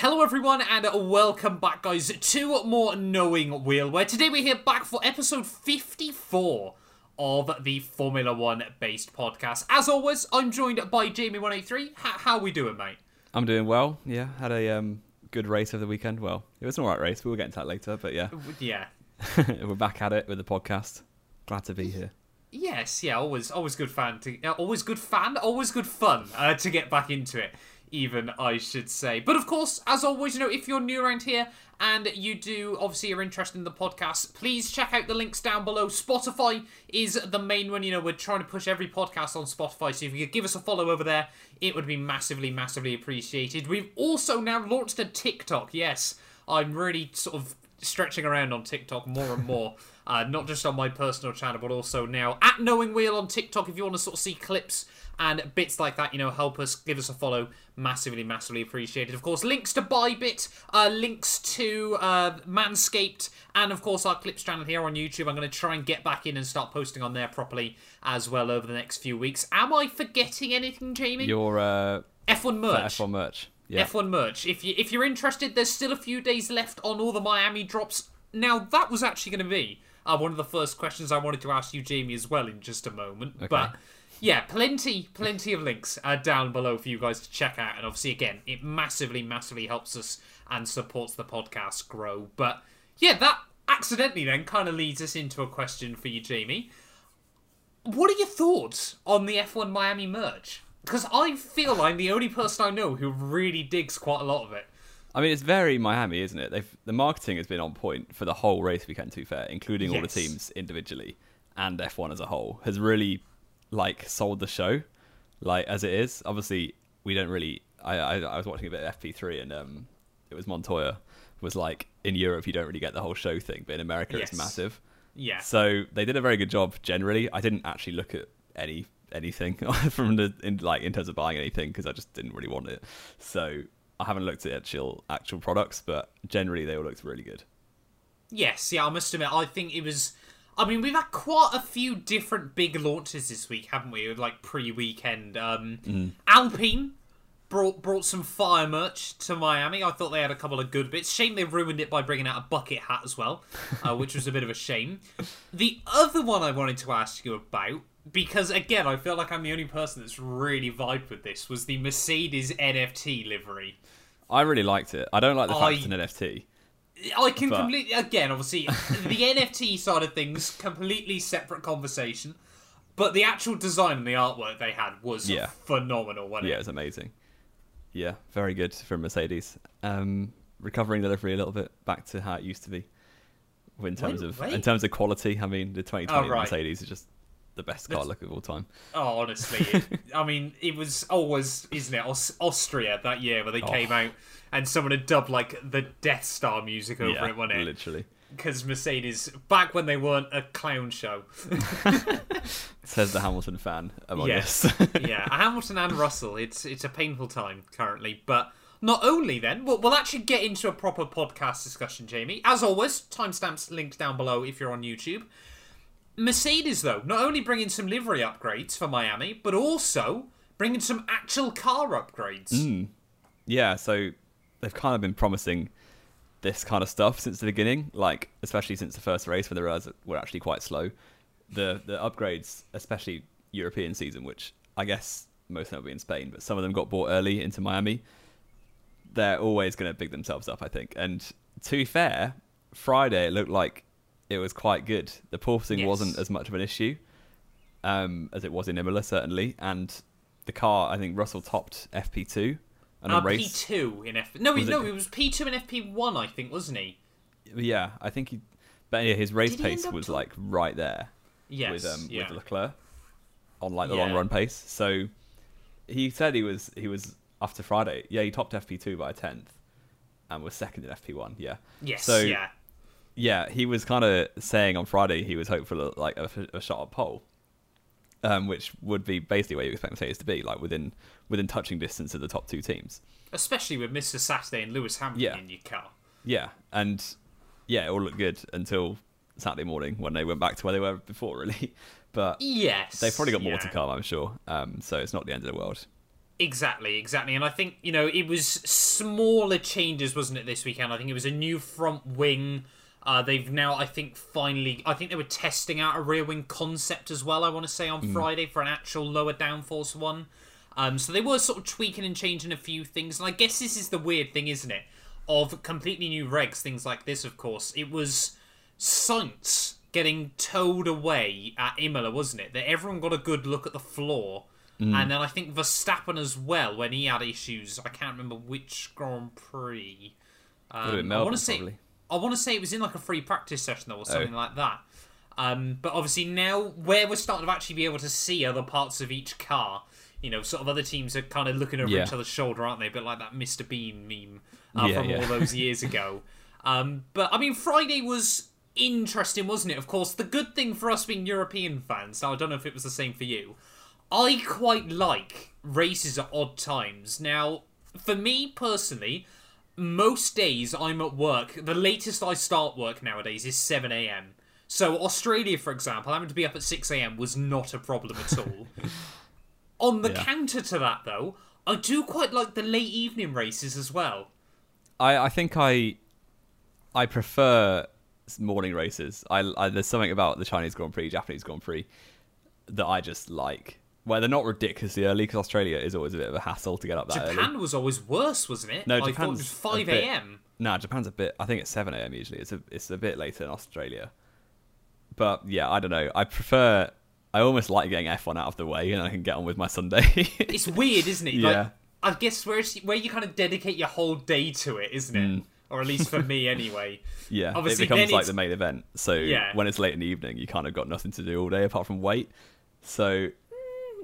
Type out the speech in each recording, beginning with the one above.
Hello, everyone, and welcome back, guys, to more Knowing Wheel, where today we're here back for episode 54 of the Formula One based podcast. As always, I'm joined by Jamie183. H- how are we doing, mate? I'm doing well. Yeah, had a um, good race over the weekend. Well, it was an alright race. We'll get into that later, but yeah, Yeah. we're back at it with the podcast. Glad to be here. Yes, yeah, always, always good fan to, uh, always good fan, always good fun uh, to get back into it. Even I should say, but of course, as always, you know, if you're new around here and you do obviously are interested in the podcast, please check out the links down below. Spotify is the main one. You know, we're trying to push every podcast on Spotify, so if you could give us a follow over there, it would be massively, massively appreciated. We've also now launched a TikTok. Yes, I'm really sort of stretching around on TikTok more and more. Uh, not just on my personal channel, but also now at Knowing Wheel on TikTok. If you want to sort of see clips and bits like that, you know, help us, give us a follow. Massively, massively appreciated. Of course, links to Bybit, uh, links to uh, Manscaped, and of course our clips channel here on YouTube. I'm going to try and get back in and start posting on there properly as well over the next few weeks. Am I forgetting anything, Jamie? Your uh, F1 merch. F1 merch. Yeah. F1 merch. If you if you're interested, there's still a few days left on all the Miami drops. Now that was actually going to be uh, one of the first questions I wanted to ask you, Jamie, as well, in just a moment. But yeah, plenty, plenty of links uh, down below for you guys to check out. And obviously, again, it massively, massively helps us and supports the podcast grow. But yeah, that accidentally then kind of leads us into a question for you, Jamie. What are your thoughts on the F1 Miami merch? Because I feel I'm the only person I know who really digs quite a lot of it. I mean, it's very Miami, isn't it? They've the marketing has been on point for the whole race weekend. To be fair, including all the teams individually and F1 as a whole, has really like sold the show, like as it is. Obviously, we don't really. I I, I was watching a bit of FP3 and um, it was Montoya was like in Europe you don't really get the whole show thing, but in America Yes. it's massive. Yeah. So they did a very good job generally. I didn't actually look at any anything from the in like in terms of buying anything because I just didn't really want it. So I haven't looked at actual actual products, but generally they all looked really good. Yes, yeah, I must admit, I think it was. I mean, we've had quite a few different big launches this week, haven't we? Like pre-weekend. Um, Alpine brought brought some fire merch to Miami. I thought they had a couple of good bits. Shame they ruined it by bringing out a bucket hat as well, uh, which was a bit of a shame. The other one I wanted to ask you about, because again, I feel like I'm the only person that's really vibed with this, was the Mercedes NFT livery. I really liked it. I don't like the fact I- it's an NFT. I can But- completely again, obviously, the NFT side of things, completely separate conversation. But the actual design and the artwork they had was Yeah. phenomenal, Yeah, it? was amazing. Yeah, very good from Mercedes. Um, recovering delivery a little bit back to how it used to be. In terms Wait, of wait. in terms of quality, I mean the 2020 Oh, right. Mercedes is just the best car look of all time. Oh, honestly, it- I mean, it was always, isn't it, Aus- Austria that year where they oh. came out and someone had dubbed like the Death Star music over yeah, it, wasn't it? literally. Because Mercedes, back when they weren't a clown show, Says the Hamilton fan among Yes. us. yeah, Hamilton and Russell. It's it's a painful time currently, but not only then, we'll, we'll actually get into a proper podcast discussion, Jamie. As always, timestamps linked down below if you're on YouTube. Mercedes, though, not only bringing some livery upgrades for Miami, but also bringing some actual car upgrades. Hmm. Yeah, so they've kind of been promising this kind of stuff since the beginning, like especially since the first race when the roads were actually quite slow. The the upgrades, especially European season, which I guess most of them will be in Spain, but some of them got bought early into Miami. They're always going to big themselves up, I think. And to be fair, Friday it looked like it was quite good. The porting Yes. wasn't as much of an issue um, as it was in Imola, certainly. And the car, I think Russell topped FP2 on a Uh, race. P2 in F. No, he, Was it- no, it was P2 in FP1, I think, wasn't he? Yeah, I think he. But yeah, his race Did pace was top? like right there Yes. with um yeah. with Leclerc on like the Yeah. long run pace. So he said he was he was after Friday. Yeah, he topped FP two by a tenth and was second in FP one. Yeah. yes. So yeah. Yeah, he was kind of saying on Friday he was hopeful of like a, a shot at pole, um, which would be basically where you expect Mercedes to be, like within within touching distance of the top two teams. Especially with Mr. Saturday and Lewis Hamilton Yeah. in your car. Yeah, and yeah, it all looked good until Saturday morning when they went back to where they were before, really. But Yes. they've probably got more yeah. to come, I'm sure. Um, so it's not the end of the world. Exactly, exactly. And I think, you know, it was smaller changes, wasn't it, this weekend? I think it was a new front wing. Uh, they've now, I think, finally. I think they were testing out a rear wing concept as well, I want to say, on Friday for an actual lower downforce one. Um, so they were sort of tweaking and changing a few things. And I guess this is the weird thing, isn't it? Of completely new regs, things like this, of course. It was Sainz getting towed away at Imola, wasn't it? That everyone got a good look at the floor. Mm. And then I think Verstappen as well, when he had issues. I can't remember which Grand Prix. Would have been Um, I want to say, probably. I want to say it was in like a free practice session though, or Oh. something like that. Um, but obviously now, where we're starting to actually be able to see other parts of each car, you know, sort of other teams are kind of looking over Yeah. each other's shoulder, aren't they? A bit like that Mr. Bean meme uh, Yeah, from yeah. all those years ago. Um, but I mean, Friday was interesting, wasn't it? Of course, the good thing for us being European fans. Now, I don't know if it was the same for you. I quite like races at odd times. Now, for me personally, most days I'm at work. The latest I start work nowadays is 7 a.m. So Australia, for example, having to be up at 6 a.m. was not a problem at all. On the Yeah. counter to that, though, I do quite like the late evening races as well. I, I think I I prefer morning races. I, I there's something about the Chinese Grand Prix, Japanese Grand Prix that I just like. Where they're not ridiculously early because Australia is always a bit of a hassle to get up that early. Japan was always worse, wasn't it? No, I thought it Japan's was 5 bit- a.m. Nah, Japan's a bit. I think it's seven a.m. usually. It's a it's a bit later than Australia. But yeah, I don't know. I prefer. I almost like getting F1 out of the way, and I can get on with my Sunday. It's weird, isn't it? Yeah. Like, I guess where where you kind of dedicate your whole day to it, isn't it? Mm. Or at least for me, anyway. yeah, Obviously, it becomes like the main event. So Yeah. when it's late in the evening, you kind of got nothing to do all day apart from wait. So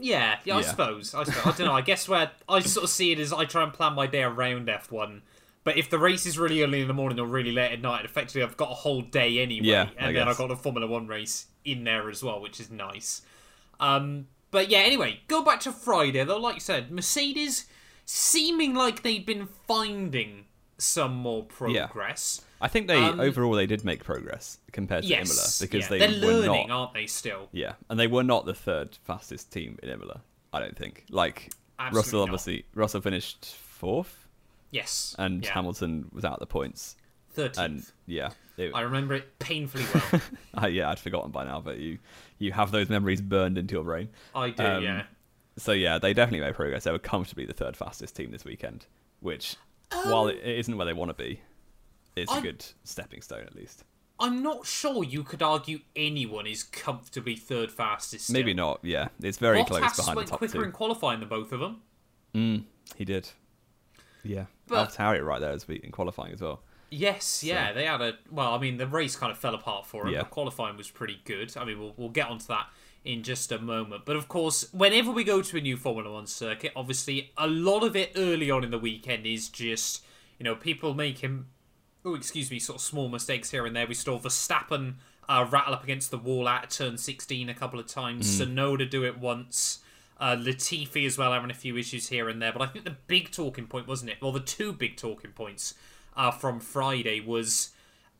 Yeah, yeah, I Yeah. suppose. I, suppose. I don't know. I guess where I sort of see it as I try and plan my day around F1. But if the race is really early in the morning or really late at night, effectively I've got a whole day anyway. Yeah, I and then I've got a Formula One race in there as well, which is nice. Um, but yeah, anyway, go back to Friday, though, like you said, Mercedes seeming like they'd been finding some more progress. I think they Um, overall they did make progress compared to Yes, Imola because yeah. they they're were learning, not. aren't they? Still, Yeah, and they were not the third fastest team in Imola. I don't think. Like Absolutely Russell, not. obviously, Russell finished fourth, yes, and yeah. Hamilton was out of the points. thirteenth. And yeah, it, I remember it painfully well. uh, yeah, I'd forgotten by now, but you you have those memories burned into your brain. I do, Um, yeah. So yeah, they definitely made progress. They were comfortably the third fastest team this weekend, which, while it, it isn't where they want to be, it's a Um, good stepping stone at least. I'm not sure you could argue anyone is comfortably third fastest. Still. Maybe not. Yeah, it's very Bottas close behind the went top quicker two. in qualifying than both of them. He did. Yeah, But- AlphaTauri right there as in qualifying as well. Yes, yeah, they had a well. I mean, the race kind of fell apart for him. Yeah. but qualifying was pretty good. I mean, we'll we'll get onto that in just a moment. But of course, whenever we go to a new Formula One circuit, obviously a lot of it early on in the weekend is just you know people making oh excuse me sort of small mistakes here and there. We saw Verstappen uh, rattle up against the wall at turn sixteen a couple of times. Tsunoda do it once. Uh, Latifi as well having a few issues here and there, but I think the big talking point wasn't it? Well, the two big talking points uh, from Friday was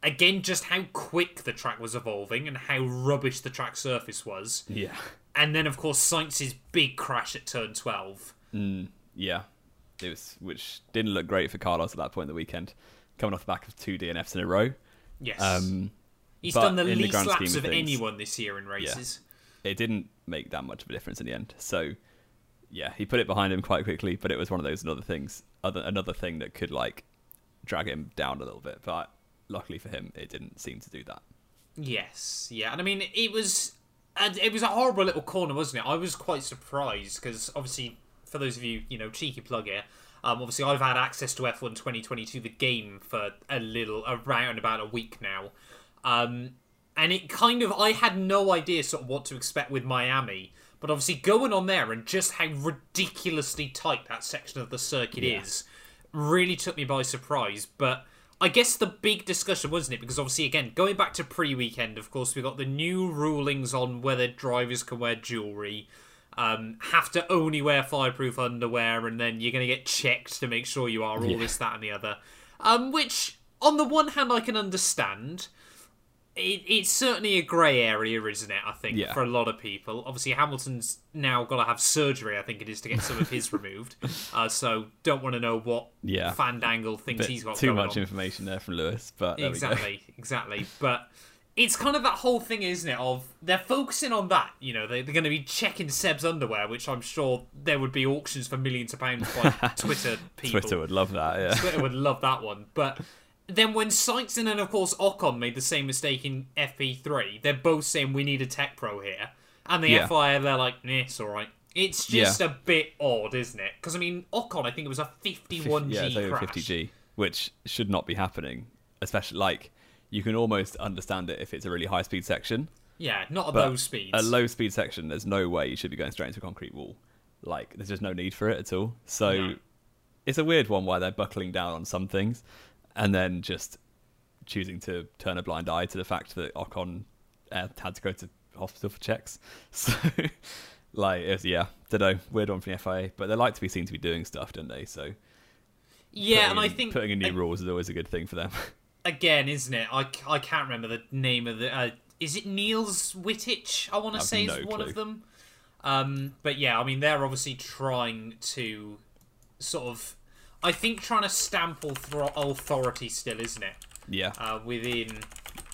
again just how quick the track was evolving and how rubbish the track surface was, Yeah, and then of course Sainz's big crash at turn twelve. yeah. It was which didn't look great for Carlos at that point in the weekend, coming off the back of two DNFs in a row. Yes, Um, he's done the in the least laps of of anyone this year in races. it didn't make that much of a difference in the end. So, yeah, he put it behind him quite quickly, but it was one of those another things, other another thing that could like drag him down a little bit. But luckily for him, it didn't seem to do that. Yes, yeah, and I mean it was, and it was a horrible little corner, wasn't it? I was quite surprised because obviously, for those of you, you know, cheeky plug here. Um, obviously, I've had access to F1 2022, the game, for a little around about a week now, um, and it kind of I had no idea sort of what to expect with Miami, but obviously going on there and just how ridiculously tight that section of the circuit is really took me by surprise. But I guess the big discussion, wasn't it? Because obviously, again, going back to pre weekend, of course, we got the new rulings on whether drivers can wear jewellery, um, have to only wear fireproof underwear, and then you're going to get checked to make sure you are all Yeah. this, that, and the other. Um, which, on the one hand, I can understand. it, it's certainly a grey area, isn't it? I think Yeah. for a lot of people. Obviously, Hamilton's now got to have surgery. I think it is to get some of his removed. Uh, so don't want to know what Yeah. Fandangle thinks he's got too going much on. information there from Lewis, but there we go. exactly, exactly. But it's kind of that whole thing, isn't it? Of they're focusing on that. You know, they, they're going to be checking Seb's underwear, which I'm sure there would be auctions for millions of pounds by Twitter people. Twitter would love that. Yeah. Twitter would love that one. But then when Sainz and then of course Ocon made the same mistake in FP3, they're both saying we need a TecPro here, and the Yeah. FIA they're like, nah, it's all right. It's just a bit odd, isn't it? Because I mean, Ocon, I think it was a 51G yeah, it's over crash. 50G, which should not be happening. Especially like you can almost understand it if it's a really high speed section. Yeah, not at those speeds. A low speed section, there's no way you should be going straight into a concrete wall. Like there's just no need for it at all. So No. it's a weird one why they're buckling down on some things, and then just choosing to turn a blind eye to the fact that Ocon uh, had to go to hospital for checks. So like it was, yeah, don't know, weird one from the FIA, but they like to be seen to be doing stuff, don't they? So yeah, putting and I think putting in new a- rules is always a good thing for them. again, isn't it? I, I can't remember the name of the. Uh, is it Niels Wittich? I want to say no is one clue. of them. Um, but yeah, I mean, they're obviously trying to sort of, I think, trying to stamp author- authority still, isn't it? yeah, Uh, within.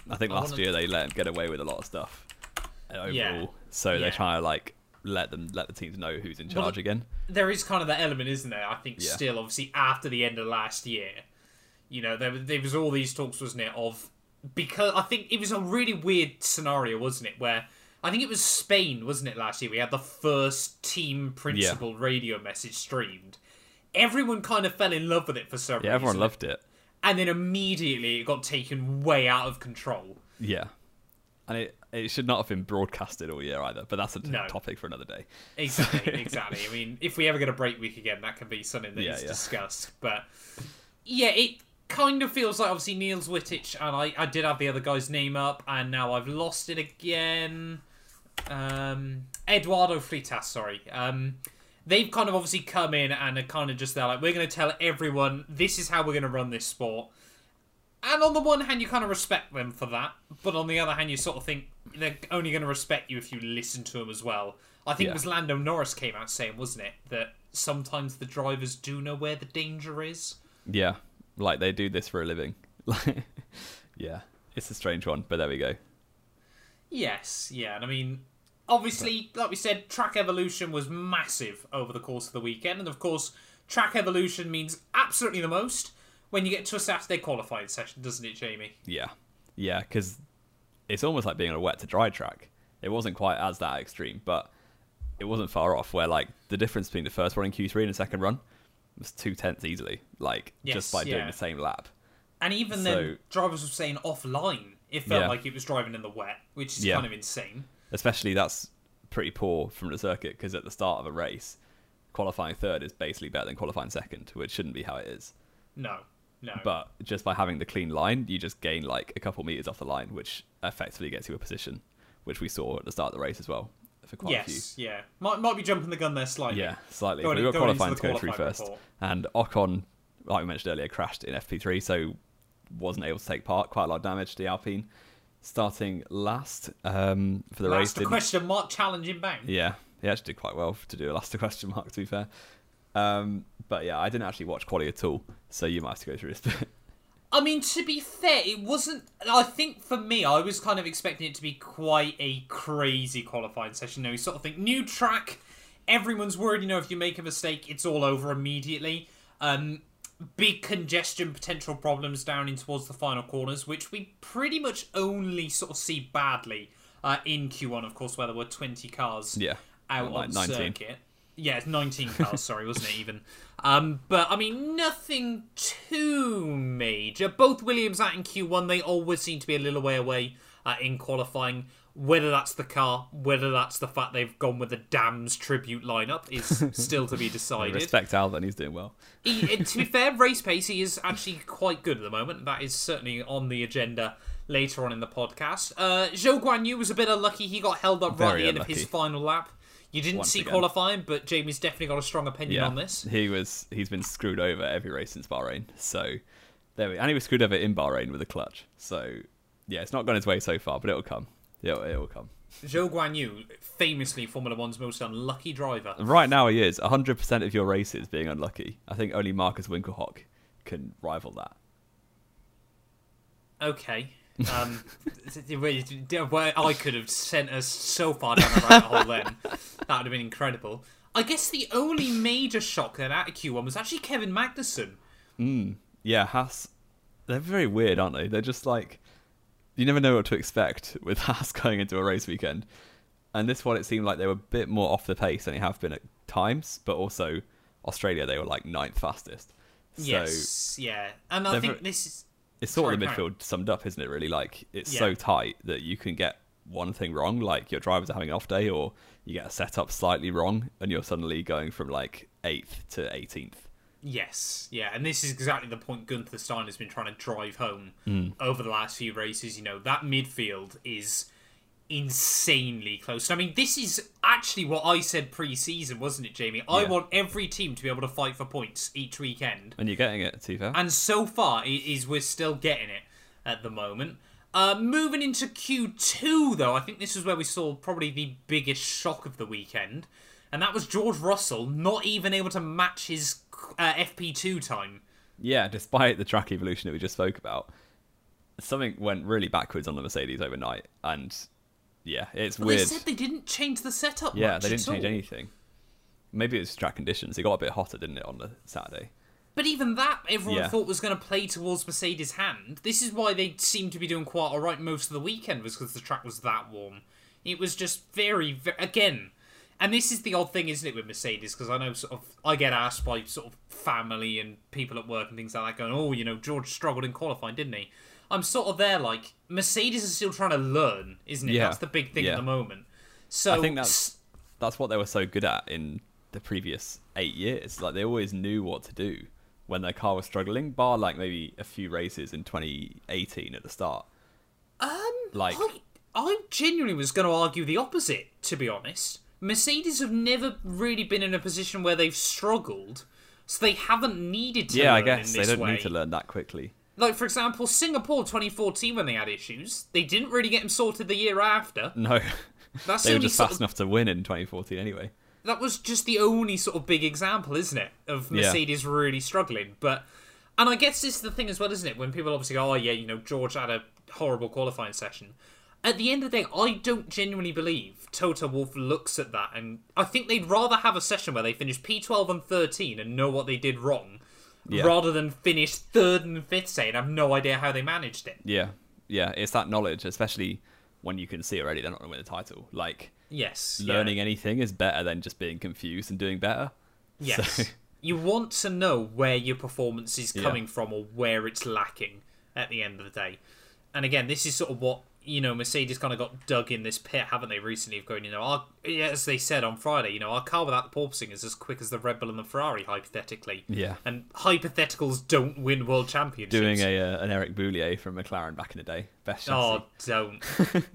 I think I last wanna- year they let them get away with a lot of stuff uh, overall. Yeah. So Yeah. they're trying to like let them let the teams know who's in Well, charge again. There is kind of that element, isn't there? I think Yeah. still, obviously, after the end of last year, you know, there, there was all these talks, wasn't it, of because I think it was a really weird scenario, wasn't it, where I think it was Spain, wasn't it, last year? We had the first team principal radio message streamed. Everyone kind of fell in love with it for some Yeah, everyone loved it. and then immediately it got taken way out of control. Yeah, and it it should not have been broadcasted all year either. But that's a t- No. topic for another day. Exactly, exactly. I mean, if we ever get a break week again, that can be something that is Yeah, yeah. discussed. But yeah, it kind of feels like obviously Niels Wittich, and I, I did have the other guy's name up, and now I've lost it again. Um, Eduardo Freitas, sorry. Um, they've kind of obviously come in and are kind of just there like, we're going to tell everyone this is how we're going to run this sport. And on the one hand, you kind of respect them for that, but on the other hand, you sort of think they're only going to respect you if you listen to them as well. I think Yeah. it was Lando Norris came out saying, wasn't it, that sometimes the drivers do know where the danger is. Yeah, like they do this for a living. Like, yeah, it's a strange one, but there we go. Yes, yeah, and I mean, obviously, like we said, track evolution was massive over the course of the weekend, and of course, track evolution means absolutely the most when you get to a Saturday qualifying session, doesn't it, Jamie? Yeah, yeah, because it's almost like being on a wet to dry track. It wasn't quite as that extreme, but it wasn't far off. Where like the difference between the first run in Q three and the second run was two tenths easily, like Yes, just by doing yeah. the same lap. And even So- then, drivers were saying offline, it felt Yeah. like it was driving in the wet, which is Yeah. kind of insane. Especially that's pretty poor from the circuit because at the start of a race, qualifying third is basically better than qualifying second, which shouldn't be how it is. No, no. But just by having the clean line, you just gain like a couple meters off the line, which effectively gets you a position, which we saw at the start of the race as well for quite a few. yes, yeah, might might be jumping the gun there slightly. Yeah, slightly. Going we've got qualifying to go through first. report. And Ocon, like we mentioned earlier, crashed in FP3, so wasn't able to take part. Quite a lot of damage to the Alpine. Starting last um, for the race. That's the question mark challenging inbound. Yeah, he actually did quite well to do a last question mark, to be fair. Um, but yeah, I didn't actually watch quality at all, so you might have to go through this bit. I mean, to be fair, it wasn't. I think for me, I was kind of expecting it to be quite a crazy qualifying session. You know, you sort of think new track, everyone's worried. You know, if you make a mistake, it's all over immediately. Um, big congestion potential problems down in towards the final corners, which we pretty much only sort of see badly uh, in Q1, of course, where there were twenty cars yeah, out Like on 19. circuit. Yeah, it's 19 cars, sorry, wasn't it even? Um, but I mean, nothing too major. Both Williams out in Q1, they always seem to be a little way away uh, in qualifying. Whether that's the car, whether that's the fact they've gone with the Dams tribute lineup is still to be decided. respect Albon, he's doing well. He, to be fair, race pace, he is actually quite good at the moment. That is certainly on the agenda later on in the podcast. Uh, Zhou Guan Yu was a bit unlucky. He got held up right at the end of his final lap. You didn't see again. qualifying, but Jamie's definitely got a strong opinion Yeah, on this. he was. He's been screwed over every race since Bahrain. So there we, and he was screwed over in Bahrain with a clutch. So yeah, it's not gone his way so far, but it'll come. It'll, it'll come. Zhou Guan Yu, famously Formula One's most unlucky driver. Right now, he is 100% of your races being unlucky. I think only Markus Winkelhock can rival that. Okay. Um, where I could have sent us so far down the rabbit hole then. That would have been incredible. I guess the only major shock then at Q1 was actually Kevin Magnussen. Yeah, Haas, they're very weird, aren't they? They're just like, you never know what to expect with Haas going into a race weekend. And this one, it seemed like they were a bit more off the pace than they have been at times, but also Australia, they were like ninth fastest. So yes, yeah. And I think ver- this is. It's sort of the midfield summed up, isn't it? Really, like it's Yeah. so tight that you can get one thing wrong, like your drivers are having an off day, or you get a setup slightly wrong, and you're suddenly going from like eighth to eighteenth. Yes, yeah, and this is exactly the point Guenther Steiner has been trying to drive home Mm. over the last few races. You know, that midfield is insanely close. I mean, this is actually what I said pre-season, wasn't it, Jamie? I Yeah. want every team to be able to fight for points each weekend, And you're getting it, Tifa. and so far it is we're still getting it at the moment. Uh, moving into Q2, though, I think this is where we saw probably the biggest shock of the weekend, and that was George Russell not even able to match his uh, FP2 time. Yeah, despite the track evolution that we just spoke about, something went really backwards on the Mercedes overnight, and yeah, it's But weird. they said they didn't change the setup. yeah, they didn't change all. anything. Maybe it was track conditions. It got a bit hotter, didn't it, on the Saturday? But even that, everyone Yeah. thought was going to play towards Mercedes' hand. This is why they seemed to be doing quite all right most of the weekend, was because the track was that warm. It was just very, very again. And this is the odd thing, isn't it, with Mercedes? Because I know sort of I get asked by sort of family and people at work and things like that, going, "Oh, you know, George struggled in qualifying, didn't he?" I'm sort of there, like Mercedes is still trying to learn, isn't it? Yeah. That's the big thing Yeah. at the moment. So I think that's that's what they were so good at in the previous eight years. Like they always knew what to do when their car was struggling, bar like maybe a few races in 2018 at the start. Um, Like- I, I genuinely was going to argue the opposite. To be honest, Mercedes have never really been in a position where they've struggled, so they haven't needed to. yeah, I guess they don't way. need to learn that quickly. Like for example, Singapore 2014 when they had issues, they didn't really get them sorted the year after. No, That's they were just fast of, enough to win in 2014 anyway. that was just the only sort of big example, isn't it, of Yeah. Mercedes really struggling. But and I guess this is the thing as well, isn't it? When people obviously go, "Oh yeah, you know, George had a horrible qualifying session." At the end of the day, I don't genuinely believe Toto Wolff looks at that, and I think they'd rather have a session where they finish P12 and 13 and know what they did wrong, Yeah. rather than finish third and fifth, say, and have no idea how they managed it. Yeah, yeah, it's that knowledge, especially when you can see already they're not going to win the title. Like Yes, yeah. learning anything is better than just being confused and doing better. Yes. So- you want to know where your performance is Yeah. coming from or where it's lacking at the end of the day. And again, this is sort of what, you know, Mercedes kind of got dug in this pit, haven't they, recently, of going, you know, our, as they said on Friday, you know, our car without the porpoising is as quick as the Red Bull and the Ferrari, hypothetically. Yeah. And hypotheticals don't win world championships. Doing a uh, an Eric Boullier from McLaren back in the day, best chassis. Oh, don't.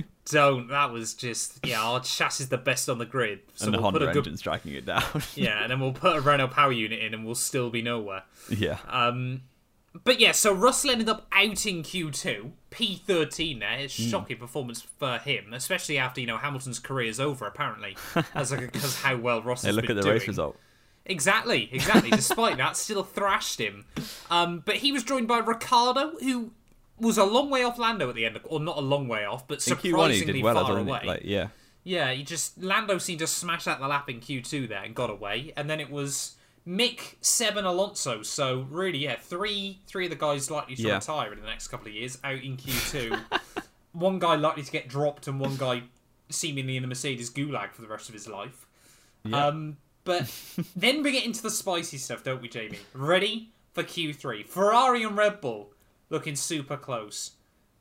don't. That was just, yeah, our chassis is the best on the grid. So and the we'll put Honda a good. engine striking it down. Yeah, and then we'll put a Renault power unit in and we'll still be nowhere. yeah. Um, but yeah, so Russell ended up out in Q2, P13 there. It's Hmm. shocking performance for him, especially after, you know, Hamilton's career is over, apparently, as because how well Russell's look been at the race result. Exactly, exactly. Despite that, still thrashed him. Um, but he was joined by Ricciardo, who was a long way off Lando at the end, of, or not a long way off, but In Q1 he surprisingly well, far away. Like, yeah. Yeah, he just Lando seemed to smash out the lap in Q2 there and got away, and then it was Mick, Seb, and Alonso. So really, yeah, three three of the guys likely to Yeah. retire in the next couple of years out in Q2. one guy likely to get dropped, and one guy seemingly in the Mercedes gulag for the rest of his life. Yeah. Um, but then we get into the spicy stuff, don't we, Jamie? Ready for Q3? Ferrari and Red Bull looking super close.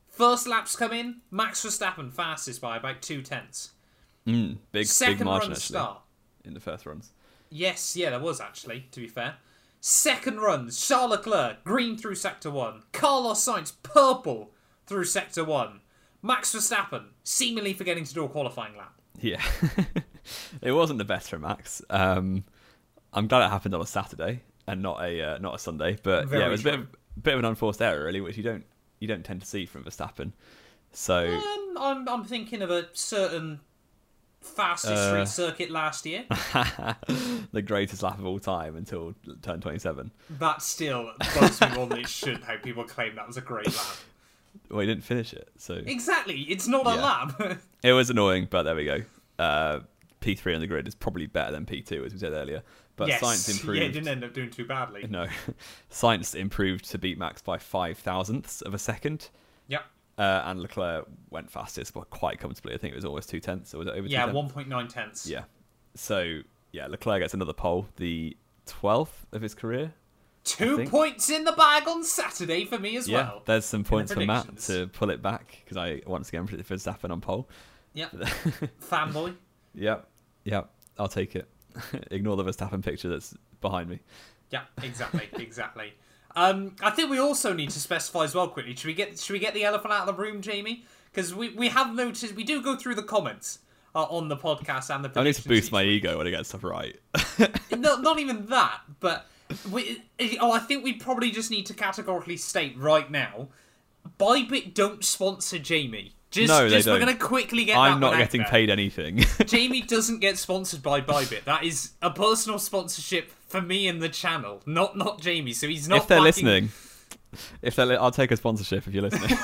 First laps come in, Max Verstappen fastest by about two tenths. Mm, big, Second big margin run actually start. in the first runs. Yes, yeah, there was actually, to be fair. Second run, Charles Leclerc, green through sector one. Carlos Sainz, purple through sector one. Max Verstappen, seemingly forgetting to do a qualifying lap. Yeah. it wasn't the best for Max. Um, I'm glad it happened on a Saturday and not a uh, not a Sunday. But Very yeah, it was a bit of, bit of an unforced error, really, which you don't you don't tend to see from Verstappen. So Um, I'm I'm thinking of a certain fastest Uh. street circuit last year. the greatest lap of all time until turn 27. that still bugs me more than it should. How people claim that was a great lap. Well, he didn't finish it, so Exactly, it's not a Yeah. lap. it was annoying. But there we go. Uh, P3 on the grid is probably better than P2, as we said earlier. But yes, Sainz improved. yeah, it didn't end up doing too badly. No, Sainz improved to beat Max by five thousandths of a second. Yep. Uh, and Leclerc went fastest, but quite comfortably. I think it was almost two tenths, or was it over? Yeah, 1.9 tenths. Yeah. So yeah, Leclerc gets another pole, the twelfth of his career. Two points in the bag on Saturday for me as yeah, well. there's some points for Matt to pull it back because I once again predicted Verstappen on pole. Yep. Fanboy. Yep, yep, I'll take it. Ignore the Verstappen picture that's behind me. Yeah, exactly, exactly. Um, I think we also need to specify as well quickly. Should we get should we get the elephant out of the room, Jamie? Because we, we have noticed we do go through the comments uh, on the podcast and the. I need to boost my ego when I get stuff right. no, not even that, but we, oh, I think we probably just need to categorically state right now: Bybit don't sponsor Jamie. Just, No, they just we're gonna quickly get. I'm that not getting paid anything. Jamie doesn't get sponsored by Bybit. That is a personal sponsorship for me and the channel, not not Jamie. So he's not. if they're listening, if they're, li- I'll take a sponsorship if you're listening.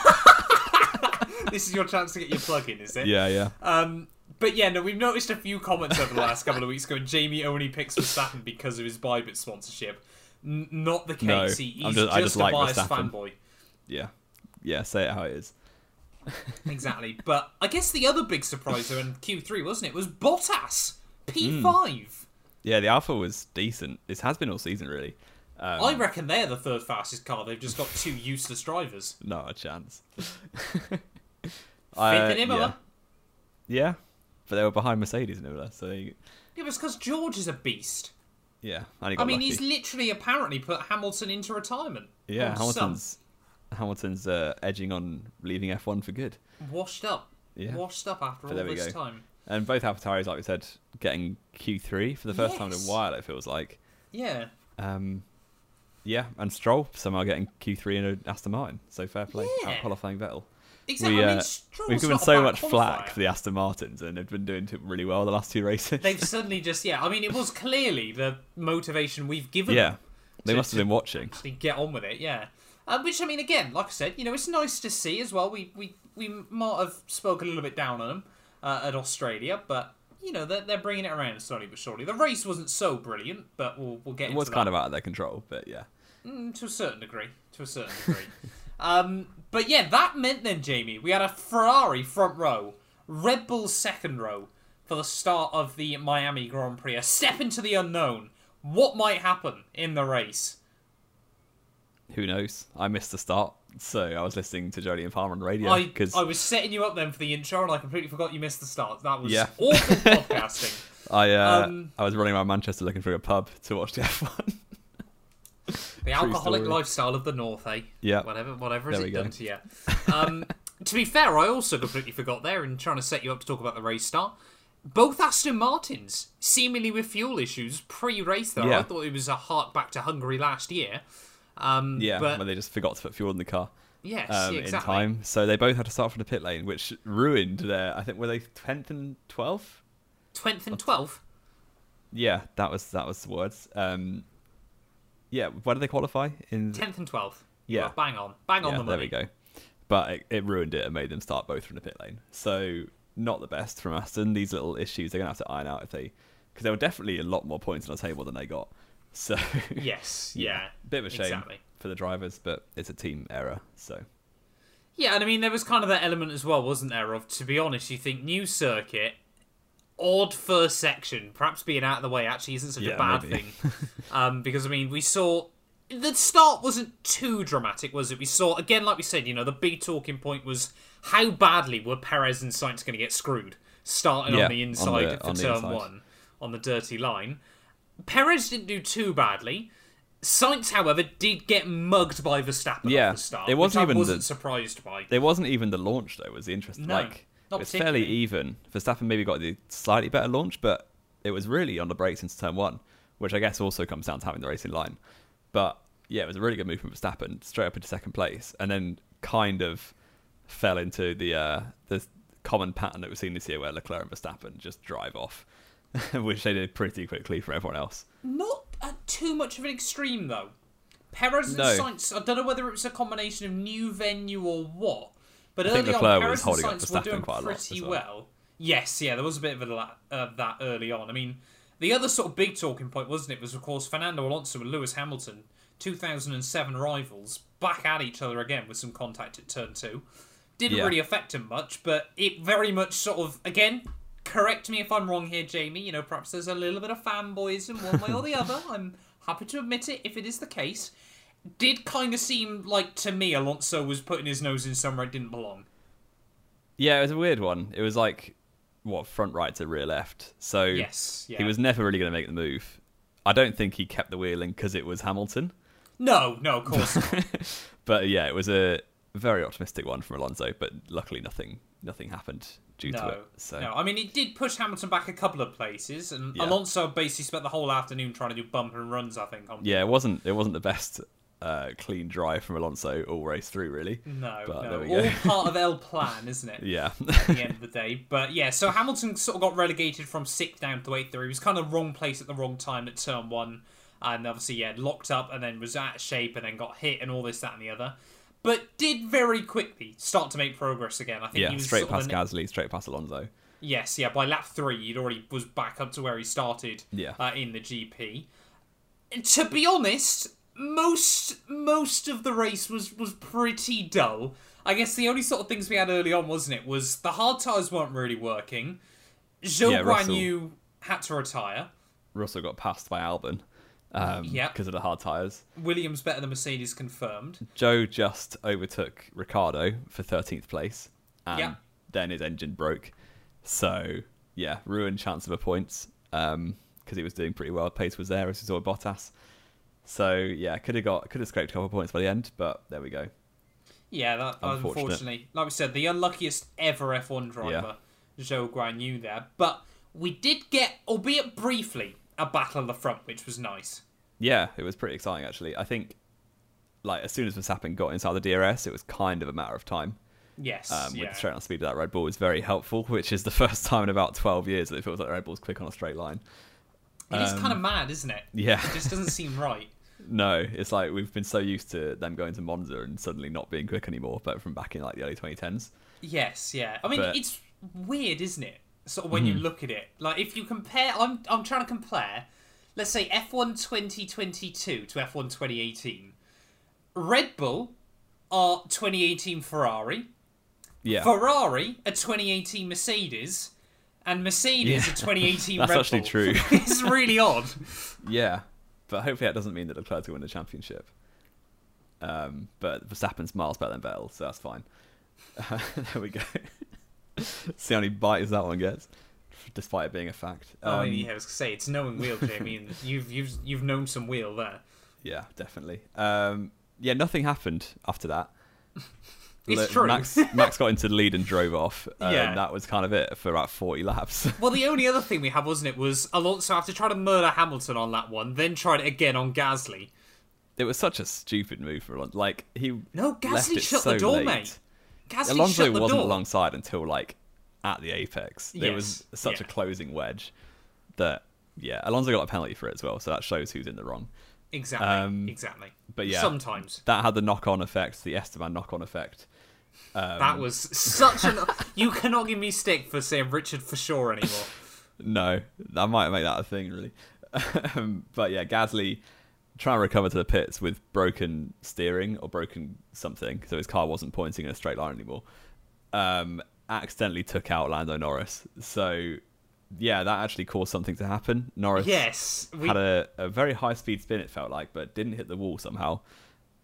this is your chance to get your plug in, is it? yeah, yeah. Um, but yeah, no, we've noticed a few comments over the last couple of weeks going, Jamie only picks Verstappen because of his Bybit sponsorship. N- not the case. No, he, he's I'm just- I just a like biased Verstappen. fanboy. Yeah. Yeah, say it how it is. Exactly. but I guess the other big surprise though in Q3, wasn't it, was Bottas. P5. Hmm. Yeah, the Alfa was decent. This has been all season, really. Um, I reckon they're the third fastest car. They've just got two useless drivers. Not a chance. Fifth Uh, in Imola. Yeah. yeah, but they were behind Mercedes in Imola, so they, Yeah, but it's because George is a beast. yeah. I mean, lucky. he's literally apparently put Hamilton into retirement. yeah, Hamilton's Hamilton's uh, edging on leaving F1 for good. washed up. Yeah. Washed up after But all this go. time. And both AlphaTauris, like we said, getting Q3 for the first time in a while. It feels like. Yeah. Um, yeah, and Stroll somehow getting Q3 in an Aston Martin. So fair play, Yeah. out qualifying Vettel. Exactly. We, I mean, uh, given so much flack for the Aston Martins, and they've been doing really well the last two races. They've suddenly just yeah. I mean, it was clearly the motivation we've given yeah, them they to- must have been watching. actually get on with it. Yeah. Uh, which I mean, again, like I said, you know, it's nice to see as well. We we we might have spoken a little bit down on them uh, at Australia, but you know they're, they're bringing it around slowly but surely. The race wasn't so brilliant, but we'll we'll get It into was that. kind of out of their control, but yeah. Mm, to a certain degree. To a certain degree. um, but yeah, that meant then, Jamie, we had a Ferrari front row, Red Bull second row for the start of the Miami Grand Prix. A step into the unknown. What might happen in the race? Who knows? I missed the start, so I was listening to Jolyon Palmer on the radio I, because I was setting you up then for the intro, and I completely forgot you missed the start. That was Yeah. awful podcasting. I uh, um, I was running around Manchester looking for a pub to watch the F1. The alcoholic story. lifestyle of the North, eh? Yeah. Whatever, whatever There has it go. done to you? Um, to be fair, I also completely forgot there in trying to set you up to talk about the race start. Both Aston Martins, seemingly with fuel issues pre-race, though. I thought it was a hark back to Hungary last year. Um, yeah, but when they just forgot to put fuel in the car yes, um, yeah, in exactly. time, so they both had to start from the pit lane, which ruined their. I think were they tenth and twelfth? Tenth and twelfth. Yeah, that was that was the words. Um, yeah, where did they qualify? In Tenth and twelfth. Yeah. bang on, bang on yeah, the there we go. But it, it ruined it and made them start both from the pit lane. So not the best from Aston. These little issues they're gonna have to iron out if they, because there were definitely a lot more points on the table than they got. So Yes, yeah, bit of a shame exactly. for the drivers, but it's a team error. So Yeah, and I mean there was kind of that element as well, wasn't there? Of to be honest, you think new circuit, odd first section, perhaps being out of the way actually isn't such a bad maybe. thing. um, because I mean we saw the start wasn't too dramatic, was it? We saw again, like we said, you know, the big talking point was how badly were Perez and Sainz going to get screwed starting Yeah, on the on inside the- for on turn inside. one on the dirty line. Perez didn't do too badly. Sainz, however, did get mugged by Verstappen Yeah, off the start. it wasn't which I even wasn't the- surprised by. There wasn't even the launch though. Was the interesting? No, like it's fairly even. Verstappen maybe got the slightly better launch, but it was really on the brakes into turn one, which I guess also comes down to having the racing line. But yeah, it was a really good move from Verstappen straight up into second place, and then kind of fell into the uh, the common pattern that we've seen this year, where Leclerc and Verstappen just drive off, which they did pretty quickly for everyone else. Not at too much of an extreme though. Perez and No. Sainz. I don't know whether it was a combination of new venue or what, but I early on, Perez was holding up and Sainz were doing quite pretty well. well. Yes, yeah, there was a bit of a, la- uh, that early on. I mean, the other sort of big talking point, wasn't it, was of course Fernando Alonso and Lewis Hamilton, 2007 rivals, back at each other again with some contact at turn two. Didn't Yeah. really affect him much, but it very much sort of again. Correct me if I'm wrong here, Jamie. You know, perhaps there's a little bit of fanboyism one way or the other. I'm happy to admit it if it is the case. Did kind of seem like to me Alonso was putting his nose in somewhere it didn't belong. Yeah, it was a weird one. It was like what front right to rear left. So Yes, yeah. he was never really going to make the move. I don't think he kept the wheeling because it was Hamilton. No, no, of course not. But yeah, it was a very optimistic one from Alonso. But luckily, nothing nothing happened due to No, it. So no. I mean, it did push Hamilton back a couple of places, and Yeah. Alonso basically spent the whole afternoon trying to do bump and runs. I think. On yeah, it wasn't it wasn't the best uh, clean drive from Alonso all race through, really. no, But no, there we all part of El Plan, isn't it? Yeah, At the end of the day, but yeah. So Hamilton sort of got relegated from sixth down to eighth. There, he was kind of wrong place at the wrong time at turn one, and obviously yeah, locked up, and then was out of shape, and then got hit, and all this, that, and the other. But did very quickly start to make progress again. I think he was straight past the- Gasly, straight past Alonso. Yes, yeah. By lap three, he'd already was back up to where he started. Yeah. Uh, in the GP. To be honest, most most of the race was was pretty dull. I guess the only sort of things we had early on, wasn't it, was the hard tires weren't really working. Zhou Yeah, Guan Yu had to retire. Russell got passed by Albon um, Yep. because of the hard tyres. Williams better than Mercedes confirmed. Zhou just overtook Ricciardo for 13th place, and Yeah. then his engine broke. So, yeah, ruined chance of a points because he was doing pretty well. Pace was there, as we saw Bottas. So, yeah, could have got could have scraped a couple of points by the end, but there we go. Yeah, that Unfortunate. unfortunately, like we said, the unluckiest ever F1 driver, Zhou Guan Yu there. But we did get, albeit briefly, a battle on the front, which was nice. Yeah, it was pretty exciting actually. I think, like as soon as Verstappen got inside the DRS, it was kind of a matter of time. Yes, um, yeah. with the straight on speed of that Red Bull was very helpful, which is the first time in about 12 years that it feels like the Red Bull's quick on a straight line. It is um, kind of mad, isn't it? Yeah. It just doesn't seem right. No, it's like we've been so used to them going to Monza and suddenly not being quick anymore, but from back in like the early 2010s. Yes, yeah. I mean, But- it's weird, isn't it? Sort of when you look at it. Like, if you compare, I'm, I'm trying to compare, let's say F1 2022 to F1 2018. Red Bull are 2018 Ferrari, Yeah, Ferrari a 2018 Mercedes, and Mercedes Yeah. a 2018 That's Red actually Bull. true. it's really odd. yeah, but hopefully that doesn't mean that Leclerc will win the championship. Um, but Verstappen's miles better than Vettel, so that's fine. there we go. See how many bites that one gets, despite it being a fact. oh, Um, yeah, I was gonna say it's knowing wheel, Jamie, and you've you've you've known some wheel there. Yeah, definitely. Um, yeah, nothing happened after that. It's Le- true. Max, Max got into the lead and drove off. Um, Yeah. that was kind of it for about forty laps. Well, the only other thing we had, wasn't it, was Alonso after trying to murder Hamilton on that one, then tried it again on Gasly. it was such a stupid move for Alonso. Like he No, Gasly shut so the door, late. mate. Gasly Alonso wasn't door. alongside until like at the apex. There was such yeah. a closing wedge that yeah, Alonso got a penalty for it as well. So that shows who's in the wrong. Exactly. Um, exactly. but yeah. Sometimes That had the knock-on effect, the Esteban knock-on effect. Um, that was such an. you cannot give me stick for saying Richard for sure anymore. No, that might make that a thing, really. um, but yeah, Gasly trying to recover to the pits with broken steering or broken something, so his car wasn't pointing in a straight line anymore. Um, accidentally took out Lando Norris. So yeah, that actually caused something to happen. Norris yes, we had a, a very high speed spin, it felt like, but didn't hit the wall somehow.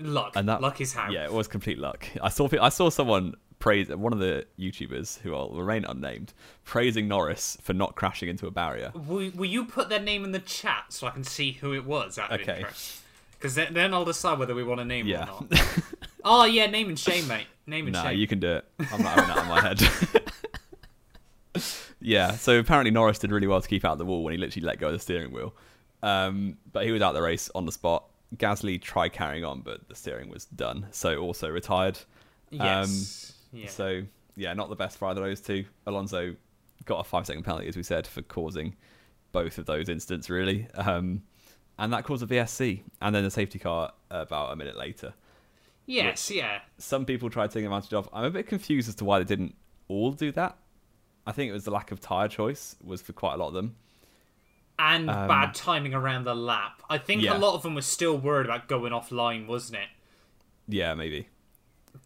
luck. And that luck is how. Yeah, it was complete luck. I saw I saw someone praise one of the YouTubers who will remain unnamed praising Norris for not crashing into a barrier. Will, will you put their name in the chat so I can see who it was? Okay. Because then, then I'll decide whether we want to name Yeah. or not. oh yeah, name and shame, mate. Name and Nah, shame. you can do it. I'm not having that in my head. yeah, so apparently Norris did really well to keep out the wall when he literally let go of the steering wheel. Um, but he was out the race on the spot. Gasly tried carrying on, but the steering was done, so also retired. Yes. Yeah. So yeah, not the best for either of those two. Alonso got a five second penalty, as we said, for causing both of those incidents, really. Um, and that caused a VSC, and then a safety car about a minute later. yes, yeah. Some people tried taking advantage of. I'm a bit confused as to why they didn't all do that. I think it was the lack of tyre choice was for quite a lot of them. And bad timing around the lap. I think Um, yeah. a lot of them were still worried about going offline, wasn't it? Yeah, maybe.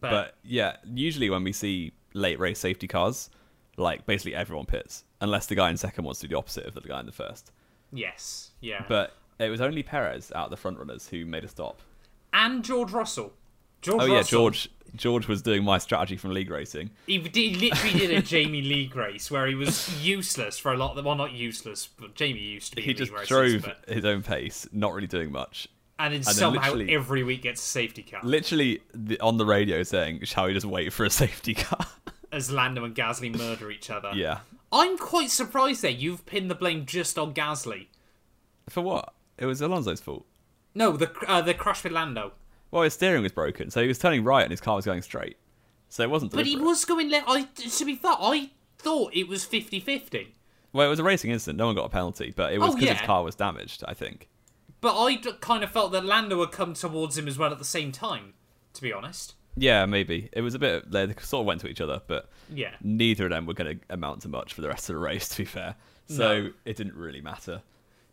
But, But yeah, usually when we see late race safety cars, like basically everyone pits, unless the guy in second wants to do the opposite of the guy in the first. yes, yeah. But it was only Perez out of the front runners who made a stop. and George Russell. George Oh yeah, Russell, George. George was doing my strategy from league racing. He, he literally did a Jamie League race where he was useless for a lot. Of, well, not useless, but Jamie used to be. He in just league races, drove but- his own pace, not really doing much. And then then somehow literally- every week gets a safety car Literally the, on the radio saying, "Shall we just wait for a safety car?" as Lando and Gasly murder each other. yeah. I'm quite surprised there. You've pinned the blame just on Gasly. For what? It was Alonso's fault. No, the uh, the crash with Lando. Well, his steering was broken, so he was turning right and his car was going straight. So it wasn't But he was going left. I to be fair, I thought it was 50-50. Well, it was a racing incident. No one got a penalty, but it was Oh, because his car was damaged. I think. But I d- kind of felt that Lando had come towards him as well at the same time. To be honest, Yeah, maybe it was a bit. They sort of went to each other, but yeah. neither of them were going to amount to much for the rest of the race. To be fair, so No. it didn't really matter.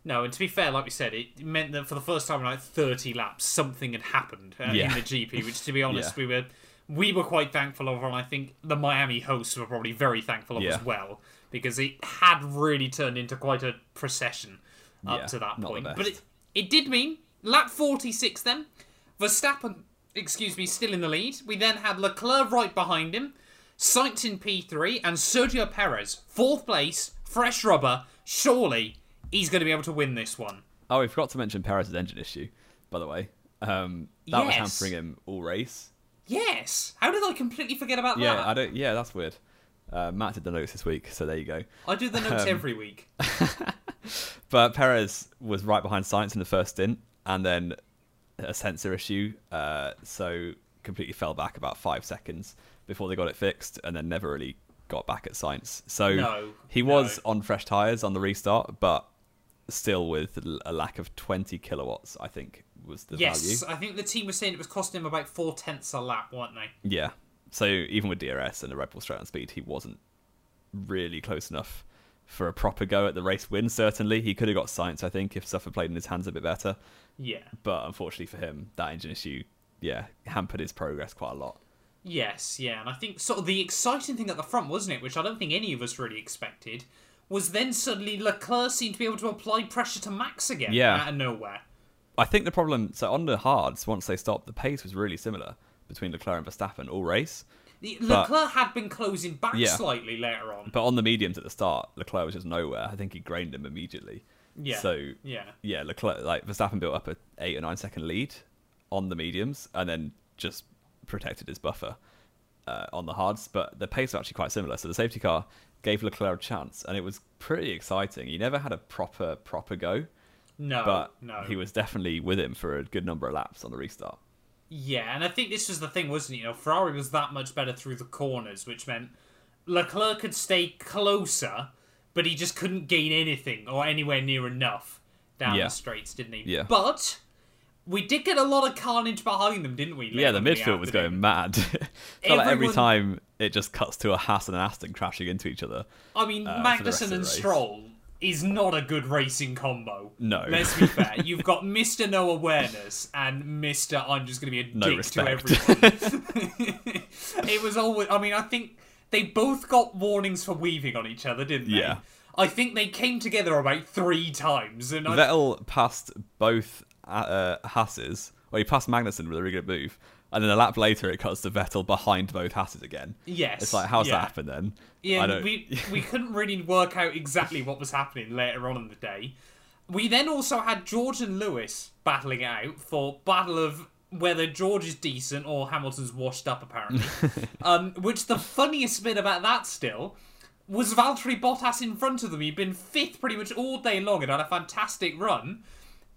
No, and to be fair, like we said, it meant that for the first time in like 30 laps, something had happened uh, Yeah. in the GP, which, to be honest, Yeah. we were we were quite thankful of, and I think the Miami hosts were probably very thankful of Yeah. as well, because it had really turned into quite a procession up to that point. But it, it did mean lap 46 then, Verstappen, excuse me, still in the lead. We then had Leclerc right behind him, Sainz in P3, and Sergio Perez, fourth place, fresh rubber. Surely he's going to be able to win this one. Oh, we forgot to mention Perez's engine issue, by the way. Um, that was hampering him all race. Yes. How did I completely forget about Yeah, that? I don't. Yeah, that's weird. Uh, Matt did the notes this week, so there you go. I do the notes Um, every week. But Perez was right behind Sainz in the first stint, and then a sensor issue, uh, so completely fell back about five seconds before they got it fixed, and then never really got back at Sainz. So No, he no. was on fresh tires on the restart, but still with a lack of 20 kilowatts, I think was the Yes, value. I think the team was saying it was costing him about four tenths a lap, weren't they? Yeah. So even with DRS and the Red Bull straight on speed, he wasn't really close enough for a proper go at the race win. Certainly, he could have got Sainz. I think if stuff had played in his hands a bit better. Yeah. But unfortunately for him, that engine issue, yeah, hampered his progress quite a lot. Yes, yeah, and I think sort of the exciting thing at the front, wasn't it, which I don't think any of us really expected, was then suddenly Leclerc seemed to be able to apply pressure to Max again Yeah. out of nowhere. I think the problem, so on the hards, once they stopped, the pace was really similar between Leclerc and Verstappen all race. The, But- Leclerc had been closing back Yeah. slightly later on. But on the mediums at the start, Leclerc was just nowhere. I think he grained him immediately. Yeah. So yeah. yeah, Leclerc, like Verstappen built up a eight or nine second lead on the mediums, and then just protected his buffer uh, on the hards. But the pace was actually quite similar. So the safety car gave Leclerc a chance, and it was pretty exciting. He never had a proper proper go, No, but no. he was definitely with him for a good number of laps on the restart. Yeah, and I think this was the thing, wasn't it? You know, Ferrari was that much better through the corners, which meant Leclerc could stay closer, but he just couldn't gain anything or anywhere near enough down Yeah. the straights, didn't he? Yeah. But we did get a lot of carnage behind them, didn't we? Yeah, the midfield was going mad. Felt like every time it just cuts to a Haas and an Aston crashing into each other. I mean, uh, for the rest Magnussen and. Stroll is not a good racing combo. No. Let's be fair. You've got Mr. No Awareness and Mr. I'm just going to be a No dick respect. to everyone. it was always. I mean, I think they both got warnings for weaving on each other, didn't they? Yeah. I think they came together about three times, and I, Vettel passed both uh, Hasses, or he passed Magnussen with a really good move, and then a lap later it cuts to Vettel behind both Hasses again. yes, It's like, how's yeah. that happen then? Yeah, we we couldn't really work out exactly what was happening later on in the day. We then also had George and Lewis battling it out for battle of whether George is decent or Hamilton's washed up apparently. um, which the funniest bit about that still was Valtteri Bottas in front of them. He'd been fifth pretty much all day long and had a fantastic run.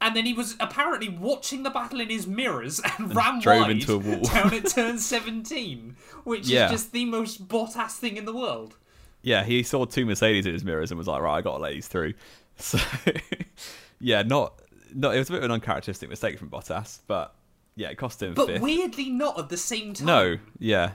And then he was apparently watching the battle in his mirrors and, ran drove wide into a wall. down at turn 17, which Yeah. is just the most Bottas thing in the world. Yeah, he saw two Mercedes in his mirrors and was like, "Right, I got to let these through." So, yeah, not not. It was a bit of an uncharacteristic mistake from Bottas, but yeah, it cost him But fifth. weirdly not at the same time. No, yeah.